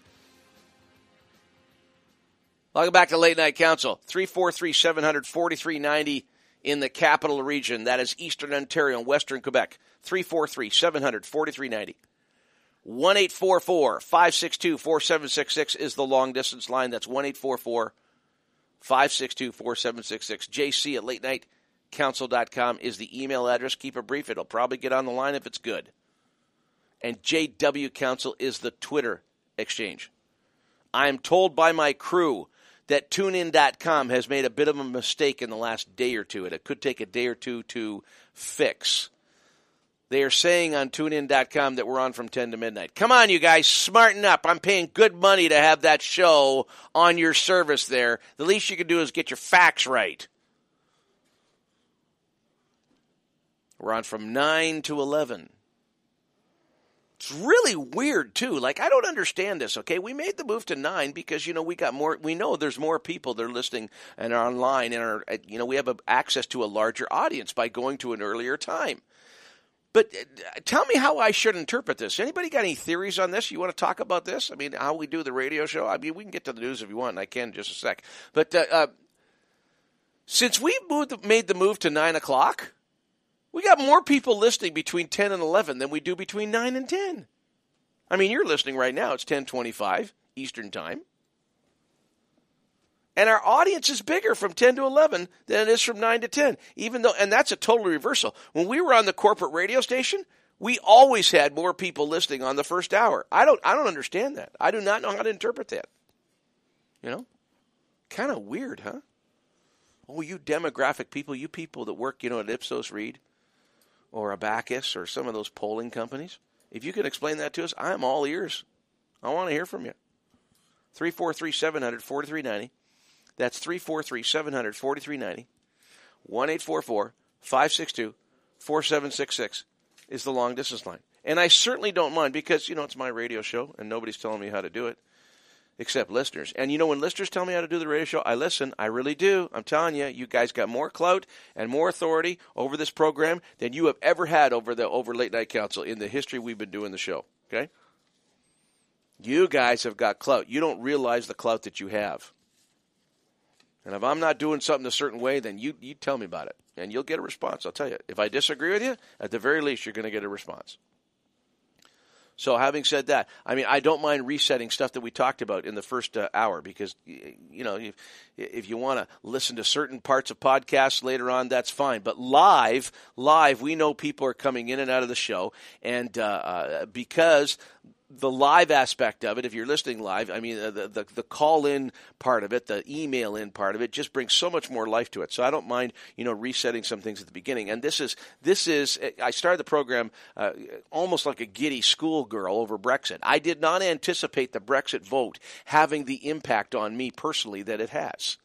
Welcome back to Late Night Council. 343 700 4390 in the capital region. That is Eastern Ontario and Western Quebec. 343 700 4390. 1 562 4766 is the long distance line. That's 1 562 4766. JC at late night council.com is the email address. Keep it brief. It'll probably get on the line if it's good. And JW Council is the Twitter exchange. I am told by my crew that tunein.com has made a bit of a mistake in the last day or two, and it could take a day or two to fix. They are saying on tunein.com that we're on from 10 to midnight. Come on, you guys, smarten up. I'm paying good money to have that show on your service there. The least you can do is get your facts right. We're on from 9 to 11. It's really weird too. Like I don't understand this. Okay, we made the move to nine because you know we got more. We know there's more people that are listening and are online and are you know we have a, access to a larger audience by going to an earlier time. But uh, tell me how I should interpret this. Anybody got any theories on this? You want to talk about this? I mean, how we do the radio show? I mean, we can get to the news if you want. I can in just a sec. But uh, uh, since we moved, made the move to nine o'clock, we got more people listening between 10 and 11 than we do between 9 and 10. I mean, you're listening right now. It's 1025 Eastern Time. And our audience is bigger from 10 to 11 than it is from 9 to 10. Even though, and that's a total reversal. When we were on the corporate radio station, we always had more people listening on the first hour. I don't, I don't understand that. I do not know how to interpret that. You know? Kind of weird, huh? Oh, you demographic people, you people that work, you know, at Ipsos Reid or Abacus or some of those polling companies. If you can explain that to us, I'm all ears. I want to hear from you. 343 700 4390. That's 343 700 4390. 1 562 4766 is the long distance line. And I certainly don't mind because, you know, it's my radio show and nobody's telling me how to do it except listeners. And you know, when listeners tell me how to do the radio show, I listen. I really do. I'm telling you, you guys got more clout and more authority over this program than you have ever had over the over late night council in the history we've been doing the show. Okay. You guys have got clout. You don't realize the clout that you have. And if I'm not doing something a certain way, then you, you tell me about it. And you'll get a response. I'll tell you. If I disagree with you, at the very least, you're going to get a response. So, having said that, I mean, I don't mind resetting stuff that we talked about in the first uh, hour because, you know, if, if you want to listen to certain parts of podcasts later on, that's fine. But live, live, we know people are coming in and out of the show, and uh, uh, because the live aspect of it, if you're listening live, I mean, the, the, the call in part of it, the email in part of it, just brings so much more life to it. So I don't mind, you know, resetting some things at the beginning. And this is, this is, I started the program uh, almost like a giddy schoolgirl over Brexit. I did not anticipate the Brexit vote having the impact on me personally that it has.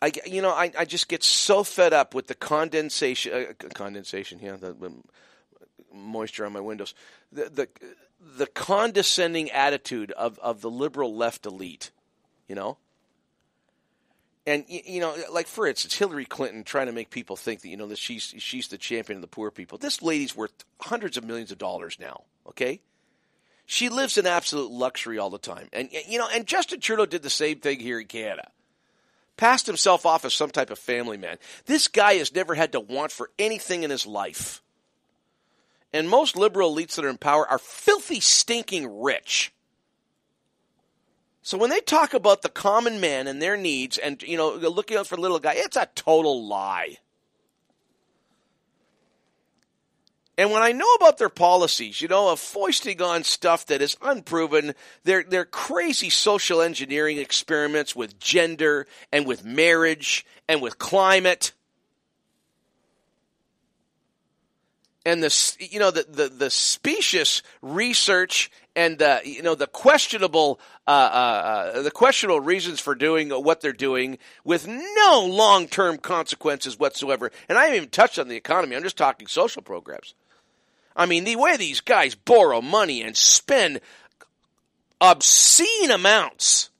I, you know, I, I just get so fed up with the condensation, uh, condensation, yeah, the, the moisture on my windows. The, the, the condescending attitude of, of the liberal left elite, you know? And you know, like for instance, Hillary Clinton trying to make people think that you know that she's she's the champion of the poor people. This lady's worth hundreds of millions of dollars now. Okay, she lives in absolute luxury all the time, and you know, and Justin Trudeau did the same thing here in Canada. Passed himself off as some type of family man. This guy has never had to want for anything in his life. And most liberal elites that are in power are filthy, stinking rich. So when they talk about the common man and their needs and, you know, looking out for little guy, it's a total lie. And when I know about their policies, you know, of foisting on stuff that is unproven, their their crazy social engineering experiments with gender and with marriage and with climate, and the you know the the, the specious research and the you know the questionable uh, uh, uh, the questionable reasons for doing what they're doing with no long term consequences whatsoever. And I haven't even touched on the economy. I'm just talking social programs. I mean, the way these guys borrow money and spend obscene amounts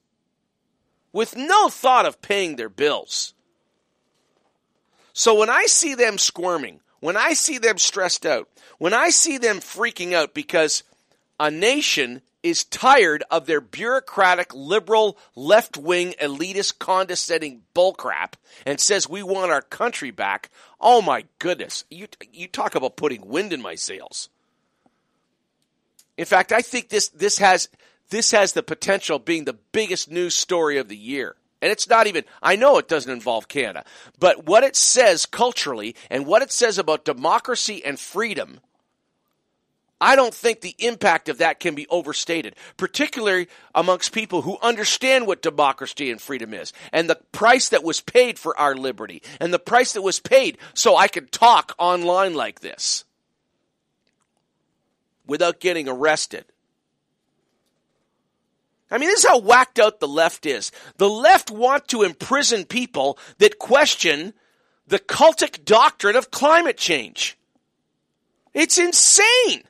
with no thought of paying their bills. So when I see them squirming when I see them stressed out, when I see them freaking out because a nation is tired of their bureaucratic, liberal, left wing, elitist, condescending bullcrap and says we want our country back, oh my goodness. You, you talk about putting wind in my sails. In fact, I think this, this, has, this has the potential of being the biggest news story of the year. And it's not even, I know it doesn't involve Canada, but what it says culturally and what it says about democracy and freedom, I don't think the impact of that can be overstated, particularly amongst people who understand what democracy and freedom is and the price that was paid for our liberty and the price that was paid so I could talk online like this without getting arrested. I mean, this is how whacked out the left is. The left want to imprison people that question the cultic doctrine of climate change. It's insane.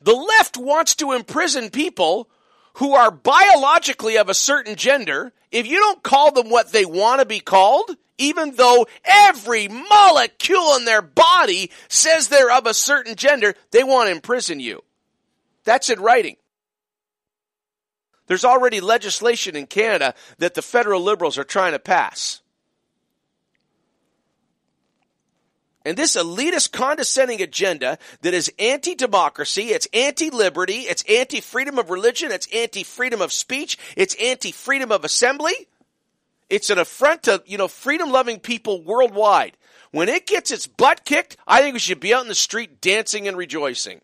The left wants to imprison people who are biologically of a certain gender if you don't call them what they want to be called, even though every molecule in their body says they're of a certain gender, they want to imprison you. That's in writing. There's already legislation in Canada that the federal liberals are trying to pass. And this elitist condescending agenda that is anti democracy, it's anti liberty, it's anti freedom of religion, it's anti freedom of speech, it's anti freedom of assembly. It's an affront to, you know, freedom loving people worldwide. When it gets its butt kicked, I think we should be out in the street dancing and rejoicing.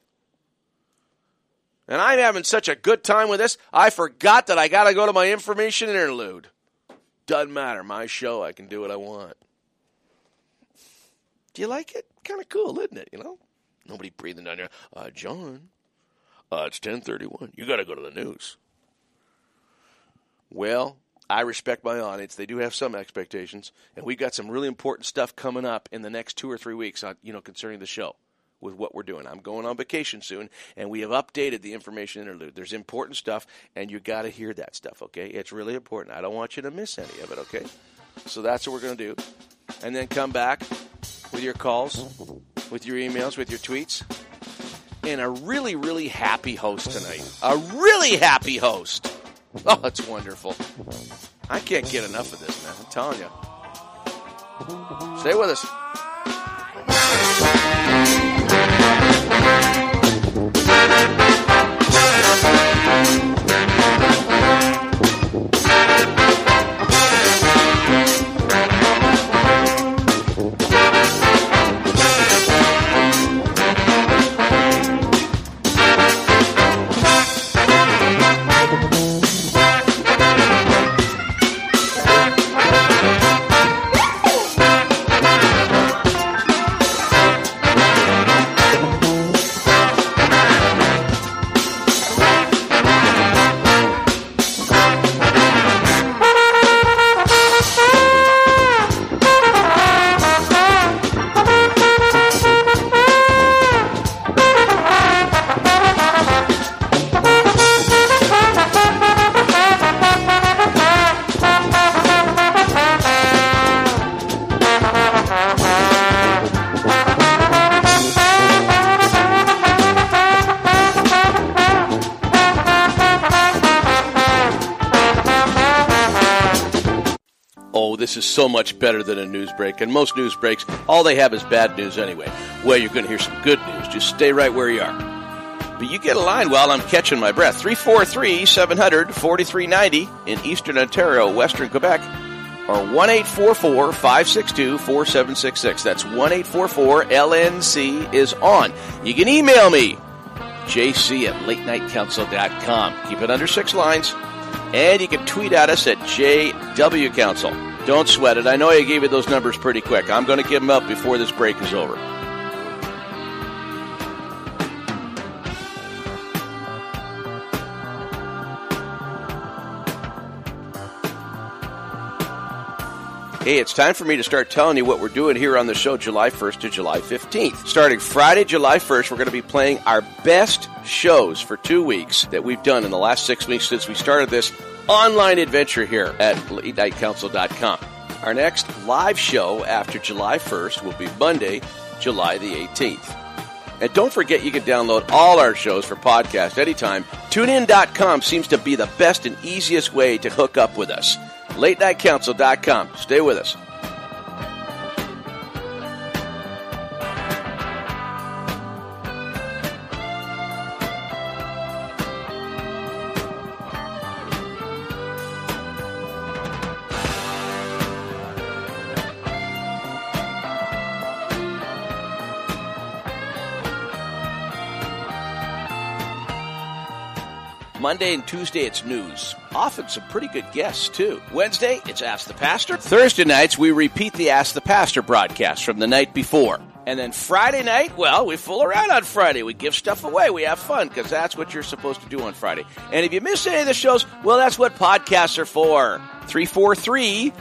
And I'm having such a good time with this, I forgot that I got to go to my information interlude. Doesn't matter. My show, I can do what I want. Do you like it? Kind of cool, isn't it? You know, nobody breathing down your. Uh, John, uh, it's ten thirty-one. You got to go to the news. Well, I respect my audience. They do have some expectations, and we've got some really important stuff coming up in the next two or three weeks. On you know, concerning the show with what we're doing. I'm going on vacation soon, and we have updated the information interlude. There's important stuff, and you got to hear that stuff. Okay, it's really important. I don't want you to miss any of it. Okay, so that's what we're going to do, and then come back with your calls, with your emails, with your tweets, and a really, really happy host tonight. A really happy host. Oh, it's wonderful. I can't get enough of this, man. I'm telling you. Stay with us. This is so much better than a news break. And most news breaks, all they have is bad news anyway. Well, you're going to hear some good news. Just stay right where you are. But you get a line while I'm catching my breath. 343 700 4390 in Eastern Ontario, Western Quebec, or 1 562 4766. That's 1 LNC is on. You can email me, jc at latenightcouncil.com. Keep it under six lines. And you can tweet at us at JW Council. Don't sweat it. I know I gave you those numbers pretty quick. I'm going to give them up before this break is over. Hey, it's time for me to start telling you what we're doing here on the show July 1st to July 15th. Starting Friday, July 1st, we're going to be playing our best shows for two weeks that we've done in the last six weeks since we started this online adventure here at latenightcouncil.com. Our next live show after July 1st will be Monday, July the 18th. And don't forget you can download all our shows for podcast anytime. TuneIn.com seems to be the best and easiest way to hook up with us. LateNightCouncil.com. Stay with us. Monday and Tuesday, it's news. Often some pretty good guests, too. Wednesday, it's Ask the Pastor. Thursday nights, we repeat the Ask the Pastor broadcast from the night before. And then Friday night, well, we fool around on Friday. We give stuff away. We have fun because that's what you're supposed to do on Friday. And if you miss any of the shows, well, that's what podcasts are for. 343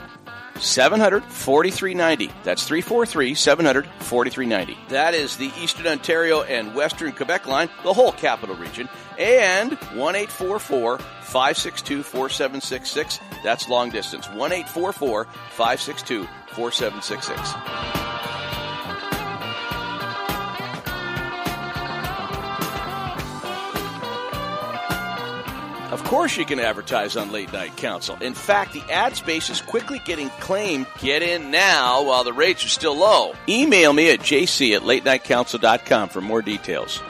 700 4390. That's 343 700 4390. That is the Eastern Ontario and Western Quebec line, the whole capital region. And 1 562 4766. That's long distance. 1 562 4766. Of course, you can advertise on Late Night Council. In fact, the ad space is quickly getting claimed. Get in now while the rates are still low. Email me at jc at latenightcouncil.com for more details.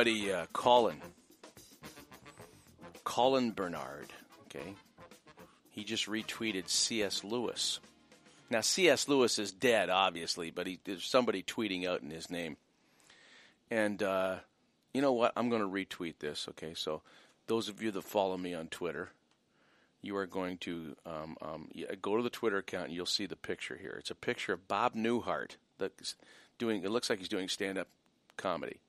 Buddy uh, Colin, Colin Bernard, okay, he just retweeted C.S. Lewis. Now, C.S. Lewis is dead, obviously, but he, there's somebody tweeting out in his name. And uh, you know what? I'm going to retweet this, okay? So, those of you that follow me on Twitter, you are going to um, um, go to the Twitter account and you'll see the picture here. It's a picture of Bob Newhart that's doing. It looks like he's doing stand-up comedy.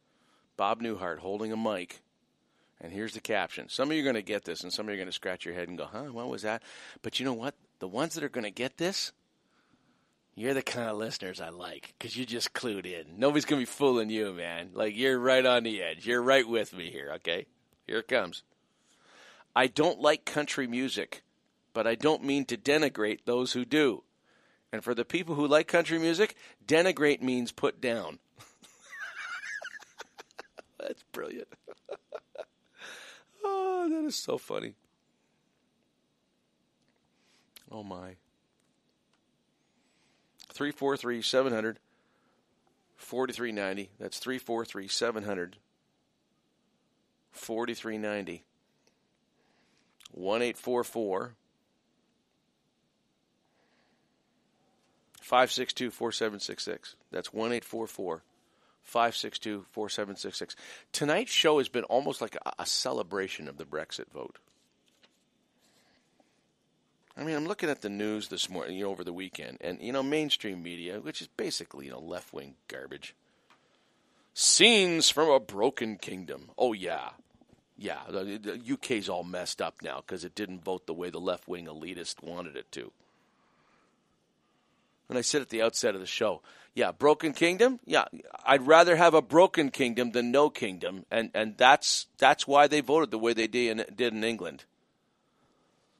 Bob Newhart holding a mic, and here's the caption. Some of you are going to get this, and some of you are going to scratch your head and go, "Huh? What was that?" But you know what? The ones that are going to get this, you're the kind of listeners I like because you just clued in. Nobody's going to be fooling you, man. Like you're right on the edge. You're right with me here. Okay, here it comes. I don't like country music, but I don't mean to denigrate those who do. And for the people who like country music, denigrate means put down. That's brilliant. oh, that is so funny. Oh my. 343 700 4390. That's 343 700 4390. 1844 562 4766. That's 1844 562 4766. Tonight's show has been almost like a, a, celebration of the Brexit vote. I mean, I'm looking at the news this morning, you know, over the weekend, and, you know, mainstream media, which is basically, you know, left wing garbage. Scenes from a broken kingdom. Oh, yeah. Yeah, the, the UK's all messed up now because it didn't vote the way the left wing elitist wanted it to. And I said at the outset of the show, yeah, broken kingdom. Yeah, I'd rather have a broken kingdom than no kingdom, and and that's that's why they voted the way they did in, did in England.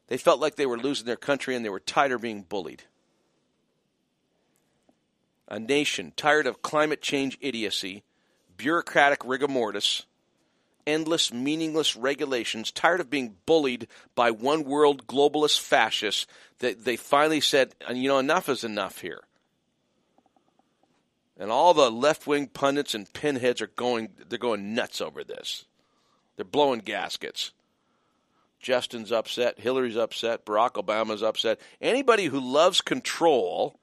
They felt like they were losing their country, and they were tired of being bullied. A nation tired of climate change idiocy, bureaucratic rigor mortis endless, meaningless regulations, tired of being bullied by one world globalist fascists, that they finally said, you know, enough is enough here. And all the left wing pundits and pinheads are going they're going nuts over this. They're blowing gaskets. Justin's upset, Hillary's upset, Barack Obama's upset. Anybody who loves control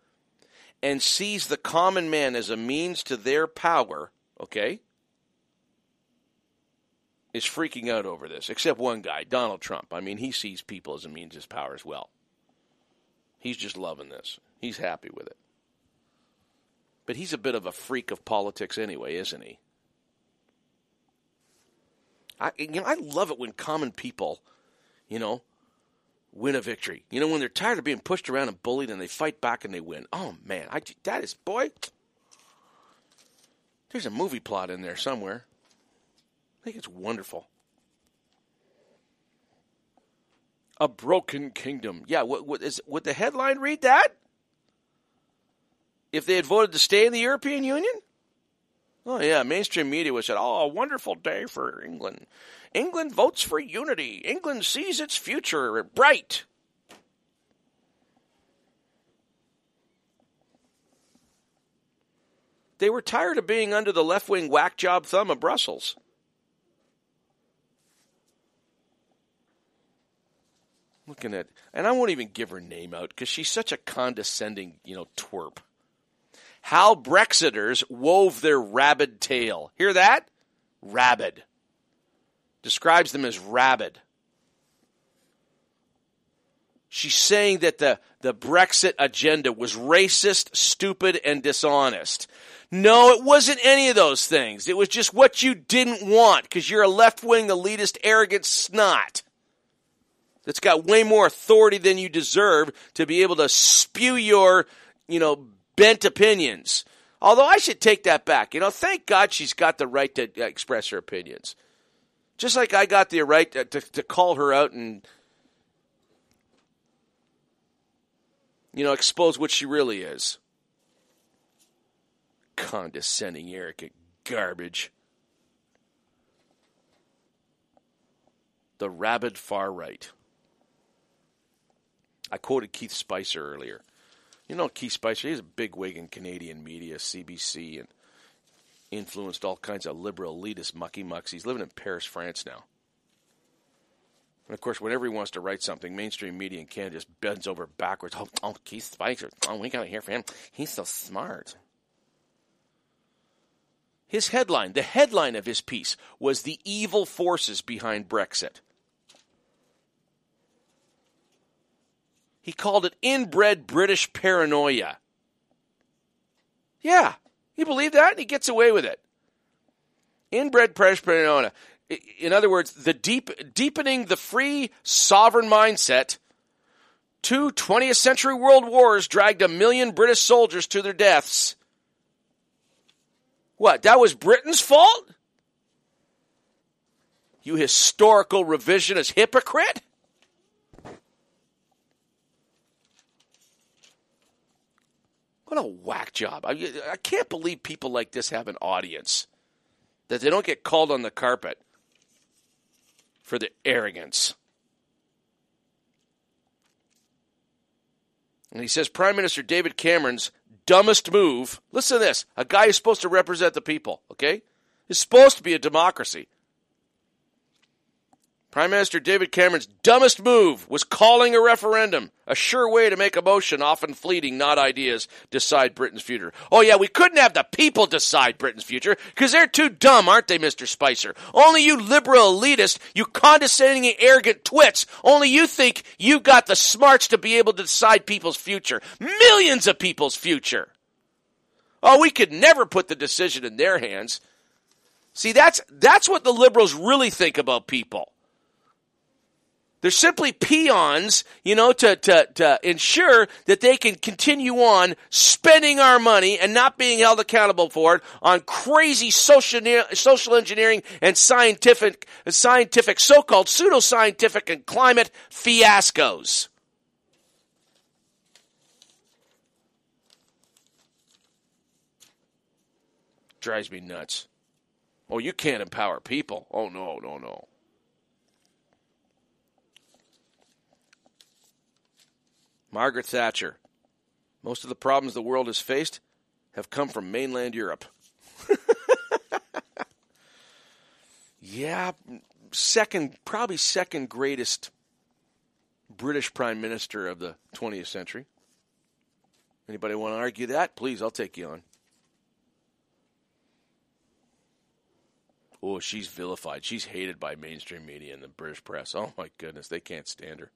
and sees the common man as a means to their power, okay? Is freaking out over this, except one guy, Donald Trump. I mean, he sees people as a means of power as well. He's just loving this. He's happy with it. But he's a bit of a freak of politics anyway, isn't he? I, you know, I love it when common people you know, win a victory. You know, when they're tired of being pushed around and bullied and they fight back and they win. Oh, man. I, that is, boy, there's a movie plot in there somewhere. I think it's wonderful. A broken kingdom. Yeah, what, what is, would the headline read that? If they had voted to stay in the European Union? Oh, yeah, mainstream media was said, oh, a wonderful day for England. England votes for unity. England sees its future bright. They were tired of being under the left wing whack job thumb of Brussels. Looking at, and I won't even give her name out because she's such a condescending, you know, twerp. How Brexiters wove their rabid tale. Hear that? Rabid. Describes them as rabid. She's saying that the, the Brexit agenda was racist, stupid, and dishonest. No, it wasn't any of those things. It was just what you didn't want because you're a left wing, elitist, arrogant snot that's got way more authority than you deserve to be able to spew your, you know, bent opinions. Although I should take that back. You know, thank God she's got the right to express her opinions. Just like I got the right to, to, to call her out and, you know, expose what she really is. Condescending, arrogant garbage. The rabid far right. I quoted Keith Spicer earlier. You know Keith Spicer, he's a big wig in Canadian media, CBC, and influenced all kinds of liberal elitist mucky mucks. He's living in Paris, France now. And of course, whenever he wants to write something, mainstream media in Canada just bends over backwards. Oh, oh Keith Spicer. Oh, we got to hear from him. He's so smart. His headline, the headline of his piece, was The Evil Forces Behind Brexit. He called it inbred British paranoia. Yeah, he believed that and he gets away with it. Inbred British paranoia. In other words, the deep, deepening the free sovereign mindset. Two 20th century world wars dragged a million British soldiers to their deaths. What, that was Britain's fault? You historical revisionist hypocrite? What a whack job. I, I can't believe people like this have an audience, that they don't get called on the carpet for the arrogance. And he says Prime Minister David Cameron's dumbest move. Listen to this a guy who's supposed to represent the people, okay? Is supposed to be a democracy. Prime Minister David Cameron's dumbest move was calling a referendum, a sure way to make emotion, often fleeting, not ideas, decide Britain's future. Oh, yeah, we couldn't have the people decide Britain's future because they're too dumb, aren't they, Mr. Spicer? Only you liberal elitist, you condescending arrogant twits, only you think you got the smarts to be able to decide people's future. Millions of people's future. Oh, we could never put the decision in their hands. See, that's, that's what the liberals really think about people. They're simply peons, you know, to, to, to ensure that they can continue on spending our money and not being held accountable for it on crazy social, social engineering and scientific, scientific, so-called pseudoscientific and climate fiascos. Drives me nuts. Oh, you can't empower people. Oh, no, no, no. Margaret Thatcher. Most of the problems the world has faced have come from mainland Europe. yeah, second, probably second greatest British prime minister of the 20th century. Anybody want to argue that? Please, I'll take you on. Oh, she's vilified. She's hated by mainstream media and the British press. Oh my goodness, they can't stand her.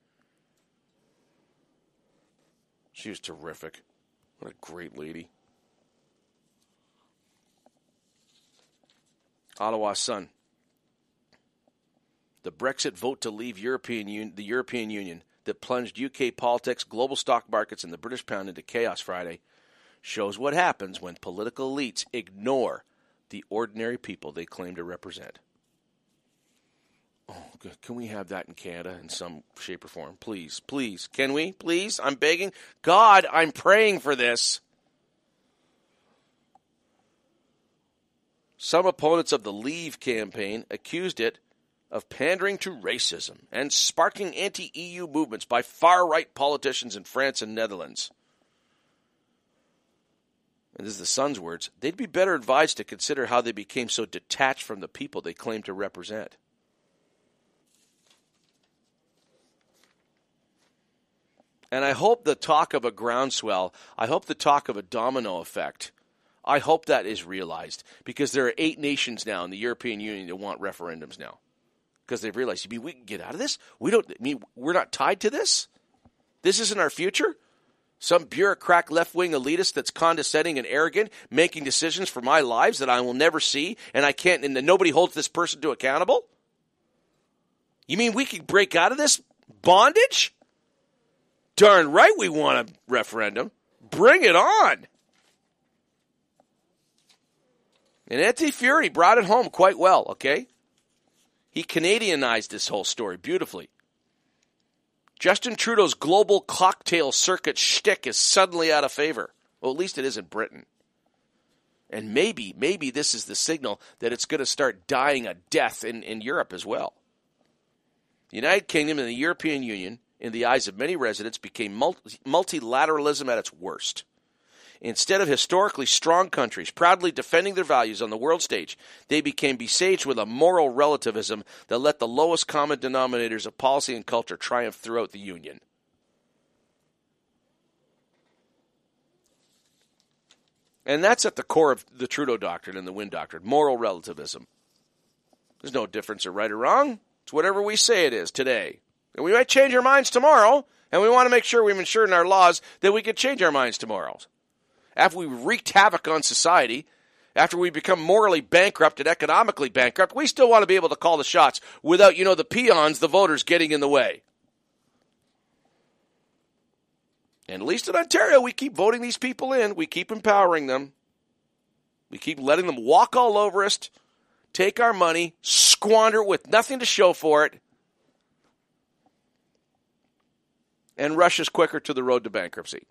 She was terrific. What a great lady. Ottawa Sun. The Brexit vote to leave European Un- the European Union that plunged UK politics, global stock markets, and the British pound into chaos Friday shows what happens when political elites ignore the ordinary people they claim to represent. Oh, good. Can we have that in Canada in some shape or form? Please, please. Can we? Please? I'm begging. God, I'm praying for this. Some opponents of the Leave campaign accused it of pandering to racism and sparking anti EU movements by far right politicians in France and Netherlands. And this is the Sun's words they'd be better advised to consider how they became so detached from the people they claim to represent. And I hope the talk of a groundswell, I hope the talk of a domino effect, I hope that is realized because there are eight nations now in the European Union that want referendums now because they've realized, you mean we can get out of this? We don't I mean we're not tied to this. This isn't our future. Some bureaucrat left wing elitist that's condescending and arrogant, making decisions for my lives that I will never see, and I can't, and nobody holds this person to accountable. You mean we can break out of this bondage? Darn right we want a referendum. Bring it on. And Anthony Furey brought it home quite well, okay? He Canadianized this whole story beautifully. Justin Trudeau's global cocktail circuit shtick is suddenly out of favor. Well, at least it is in Britain. And maybe, maybe this is the signal that it's going to start dying a death in, in Europe as well. The United Kingdom and the European Union in the eyes of many residents, became multilateralism at its worst. Instead of historically strong countries proudly defending their values on the world stage, they became besieged with a moral relativism that let the lowest common denominators of policy and culture triumph throughout the Union. And that's at the core of the Trudeau doctrine and the Wynne doctrine moral relativism. There's no difference of right or wrong. It's whatever we say it is today. And we might change our minds tomorrow, and we want to make sure we've ensured in our laws that we can change our minds tomorrow. After we wreaked havoc on society, after we become morally bankrupt and economically bankrupt, we still want to be able to call the shots without, you know, the peons, the voters getting in the way. And at least in Ontario, we keep voting these people in. We keep empowering them. We keep letting them walk all over us, take our money, squander it with nothing to show for it, and rushes quicker to the road to bankruptcy.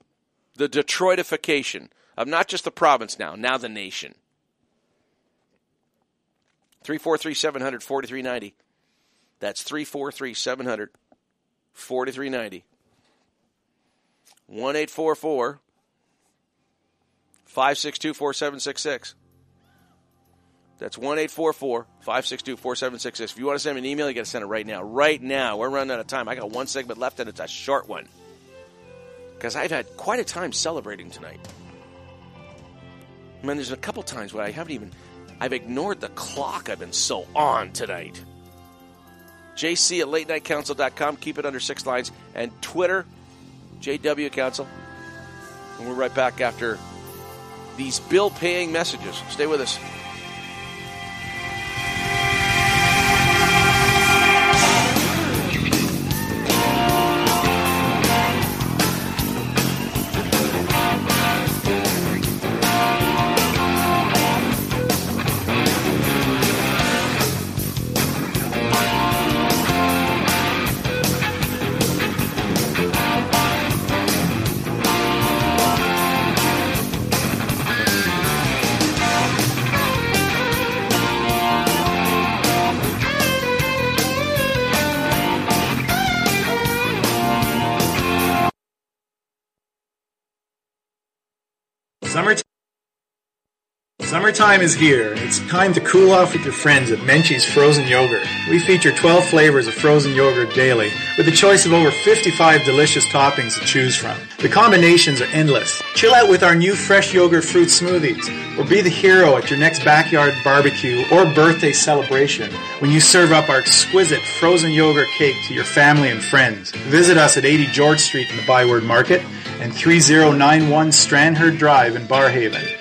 The Detroitification of not just the province now, now the nation. 343 700 4390. That's 343 700 4390. 1 562 4766. That's 1 562 4766. If you want to send me an email, you got to send it right now. Right now. We're running out of time. I got one segment left, and it's a short one. Because I've had quite a time celebrating tonight. I mean, there's a couple times where I haven't even. I've ignored the clock. I've been so on tonight. JC at late night latenightcouncil.com. Keep it under six lines. And Twitter, JW Council. And we're right back after these bill paying messages. Stay with us. Summertime is here, and it's time to cool off with your friends at Menchie's Frozen Yogurt. We feature 12 flavors of frozen yogurt daily, with a choice of over 55 delicious toppings to choose from. The combinations are endless. Chill out with our new fresh yogurt fruit smoothies, or be the hero at your next backyard barbecue or birthday celebration when you serve up our exquisite frozen yogurt cake to your family and friends. Visit us at 80 George Street in the Byward Market and 3091 Strandherd Drive in Barrhaven.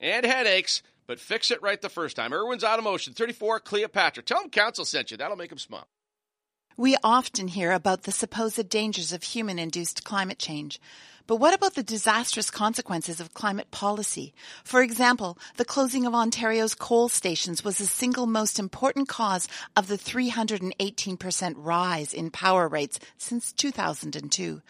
and headaches but fix it right the first time. Irwin's Automotion, 34 Cleopatra. Tell them Council sent you. That'll make them smile. We often hear about the supposed dangers of human induced climate change. But what about the disastrous consequences of climate policy? For example, the closing of Ontario's coal stations was the single most important cause of the 318% rise in power rates since 2002.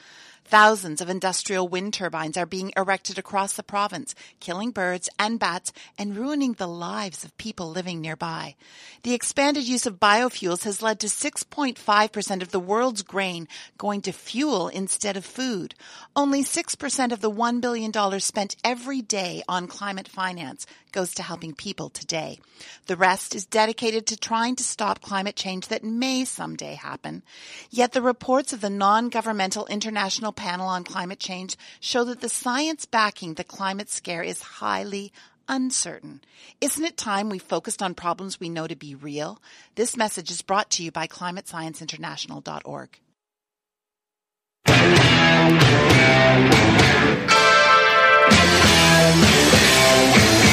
Thousands of industrial wind turbines are being erected across the province, killing birds and bats and ruining the lives of people living nearby. The expanded use of biofuels has led to 6.5% of the world's grain going to fuel instead of food. Only 6% of the $1 billion spent every day on climate finance goes to helping people today. The rest is dedicated to trying to stop climate change that may someday happen. Yet the reports of the non-governmental International Panel on Climate Change show that the science backing the climate scare is highly uncertain. Isn't it time we focused on problems we know to be real? This message is brought to you by climatescienceinternational.org.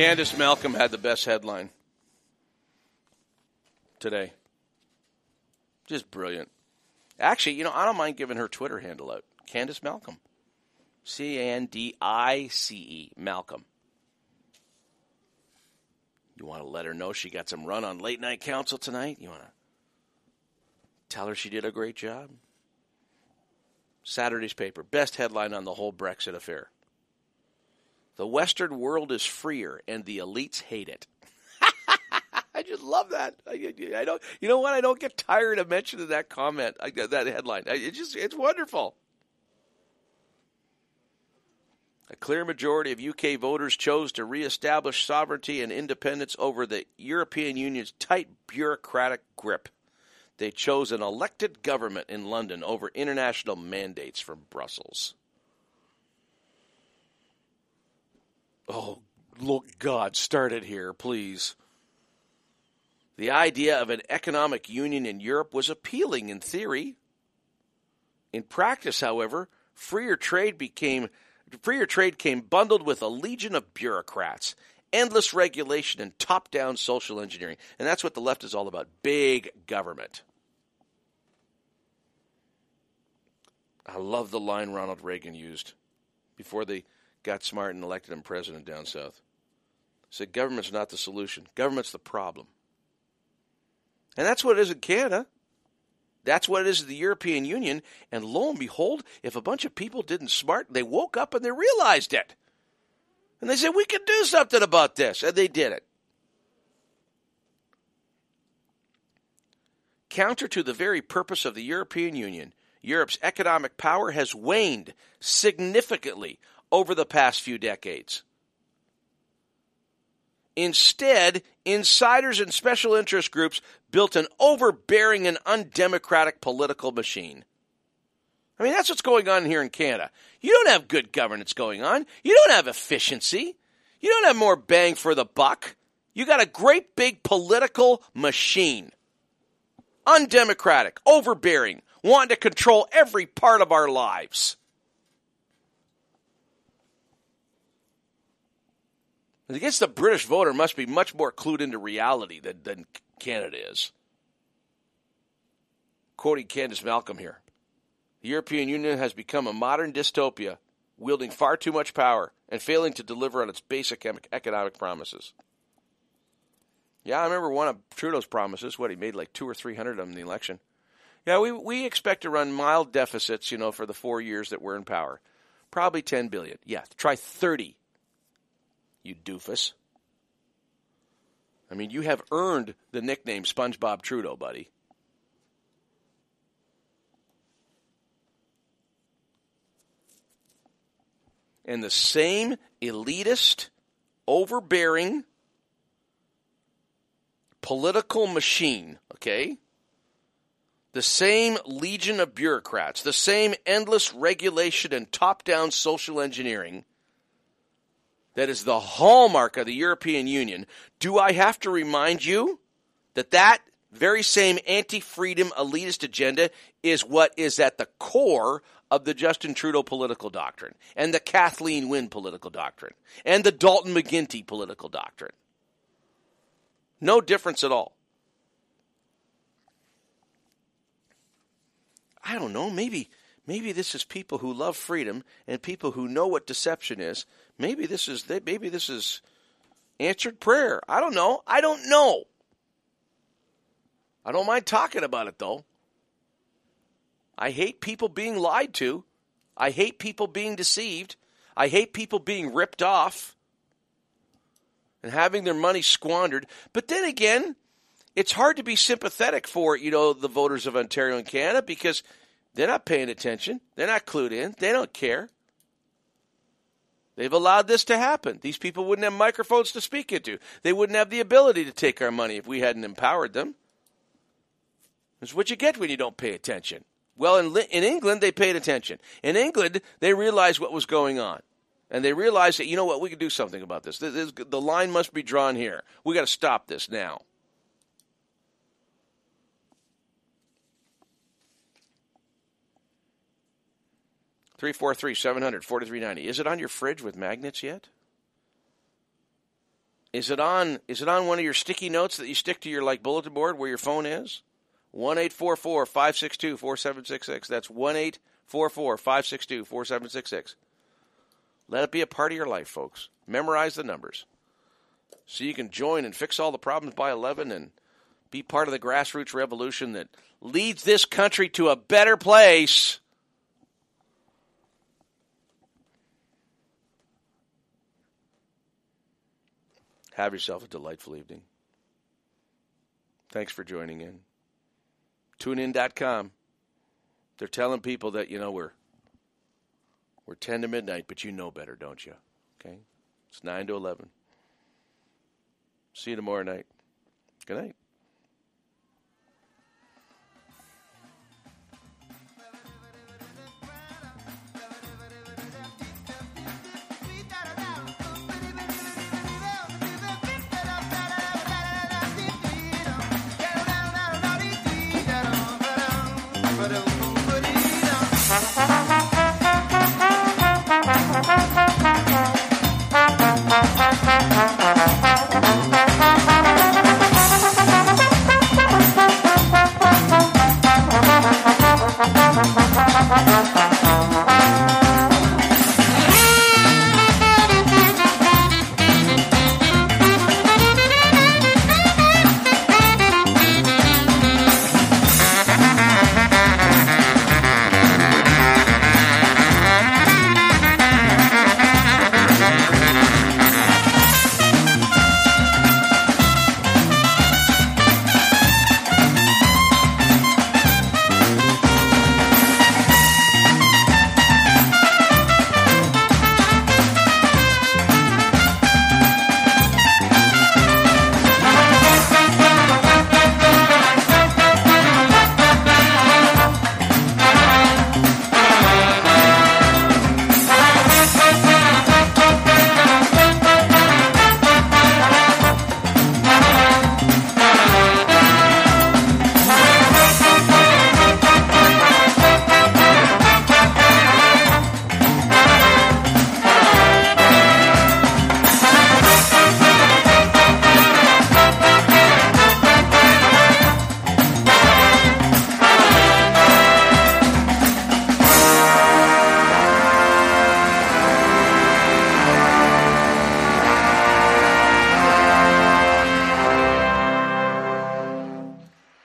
Candice Malcolm had the best headline today. Just brilliant. Actually, you know, I don't mind giving her Twitter handle out. Candice Malcolm. C A N D I C E, Malcolm. You want to let her know she got some run on late night council tonight? You want to tell her she did a great job? Saturday's paper, best headline on the whole Brexit affair. The Western world is freer, and the elites hate it. I just love that. I, I, don't. You know what? I don't get tired of mentioning that comment, that headline. It's just it's wonderful. A clear majority of UK voters chose to reestablish sovereignty and independence over the European Union's tight bureaucratic grip. They chose an elected government in London over international mandates from Brussels. Oh, look, God, start it here, please. The idea of an economic union in Europe was appealing in theory. In practice, however, freer trade became freer trade came bundled with a legion of bureaucrats, endless regulation and top-down social engineering. And that's what the left is all about, big government. I love the line Ronald Reagan used before they got smart and elected him president down south. Said government's not the solution. Government's the problem. And that's what it is in Canada. That's what it is in the European Union. And lo and behold, if a bunch of people didn't smart, they woke up and they realized it. And they said, we can do something about this. And they did it. Counter to the very purpose of the European Union, Europe's economic power has waned significantly over the past few decades. Instead, insiders and special interest groups built an overbearing and undemocratic political machine. I mean, that's what's going on here in Canada. You don't have good governance going on. You don't have efficiency. You don't have more bang for the buck. You got a great big political machine. Undemocratic, overbearing, wanting to control every part of our lives. I guess the British voter must be much more clued into reality than, than Canada is. Quoting Candice Malcolm here The European Union has become a modern dystopia wielding far too much power and failing to deliver on its basic economic promises. Yeah, I remember one of Trudeau's promises. What he made like two or three hundred of them in the election. Yeah, we we expect to run mild deficits, you know, for the four years that we're in power. Probably ten billion. Yeah, try thirty. You doofus. I mean, you have earned the nickname SpongeBob Trudeau, buddy. And the same elitist, overbearing, political machine, okay? The same legion of bureaucrats, the same endless regulation and top down social engineering that is the hallmark of the European Union. Do I have to remind you that that very same anti freedom elitist agenda is what is at the core of the Justin Trudeau political doctrine and the Kathleen Wynne political doctrine and the Dalton McGuinty political doctrine? No difference at all. I don't know, maybe maybe this is people who love freedom and people who know what deception is. Maybe this is maybe this is answered prayer. I don't know. I don't know. I don't mind talking about it though. I hate people being lied to. I hate people being deceived. I hate people being ripped off and having their money squandered. But then again, it's hard to be sympathetic for, you know, the voters of Ontario and Canada because they're not paying attention. They're not clued in. They don't care. They've allowed this to happen. These people wouldn't have microphones to speak into. They wouldn't have the ability to take our money if we hadn't empowered them. That's what you get when you don't pay attention. Well, in, in England, they paid attention. In England, they realized what was going on. And they realized that, you know what, we can do something about this. this, this the line must be drawn here. we got to stop this now. Three four three seven hundred forty three ninety. Is it on your fridge with magnets yet? Is it on? Is it on one of your sticky notes that you stick to your like bulletin board where your phone is? One eight four four five six two four seven six six. That's one eight four four five six two four seven six six. Let it be a part of your life, folks. Memorize the numbers so you can join and fix all the problems by 11 and be part of the grassroots revolution that leads this country to a better place. Have yourself a delightful evening. Thanks for joining in. TuneIn.com. They're telling people that, you know, we're we're 10 to midnight, but you know better, don't you? Okay? It's 9 to 11. See you tomorrow night. Good night.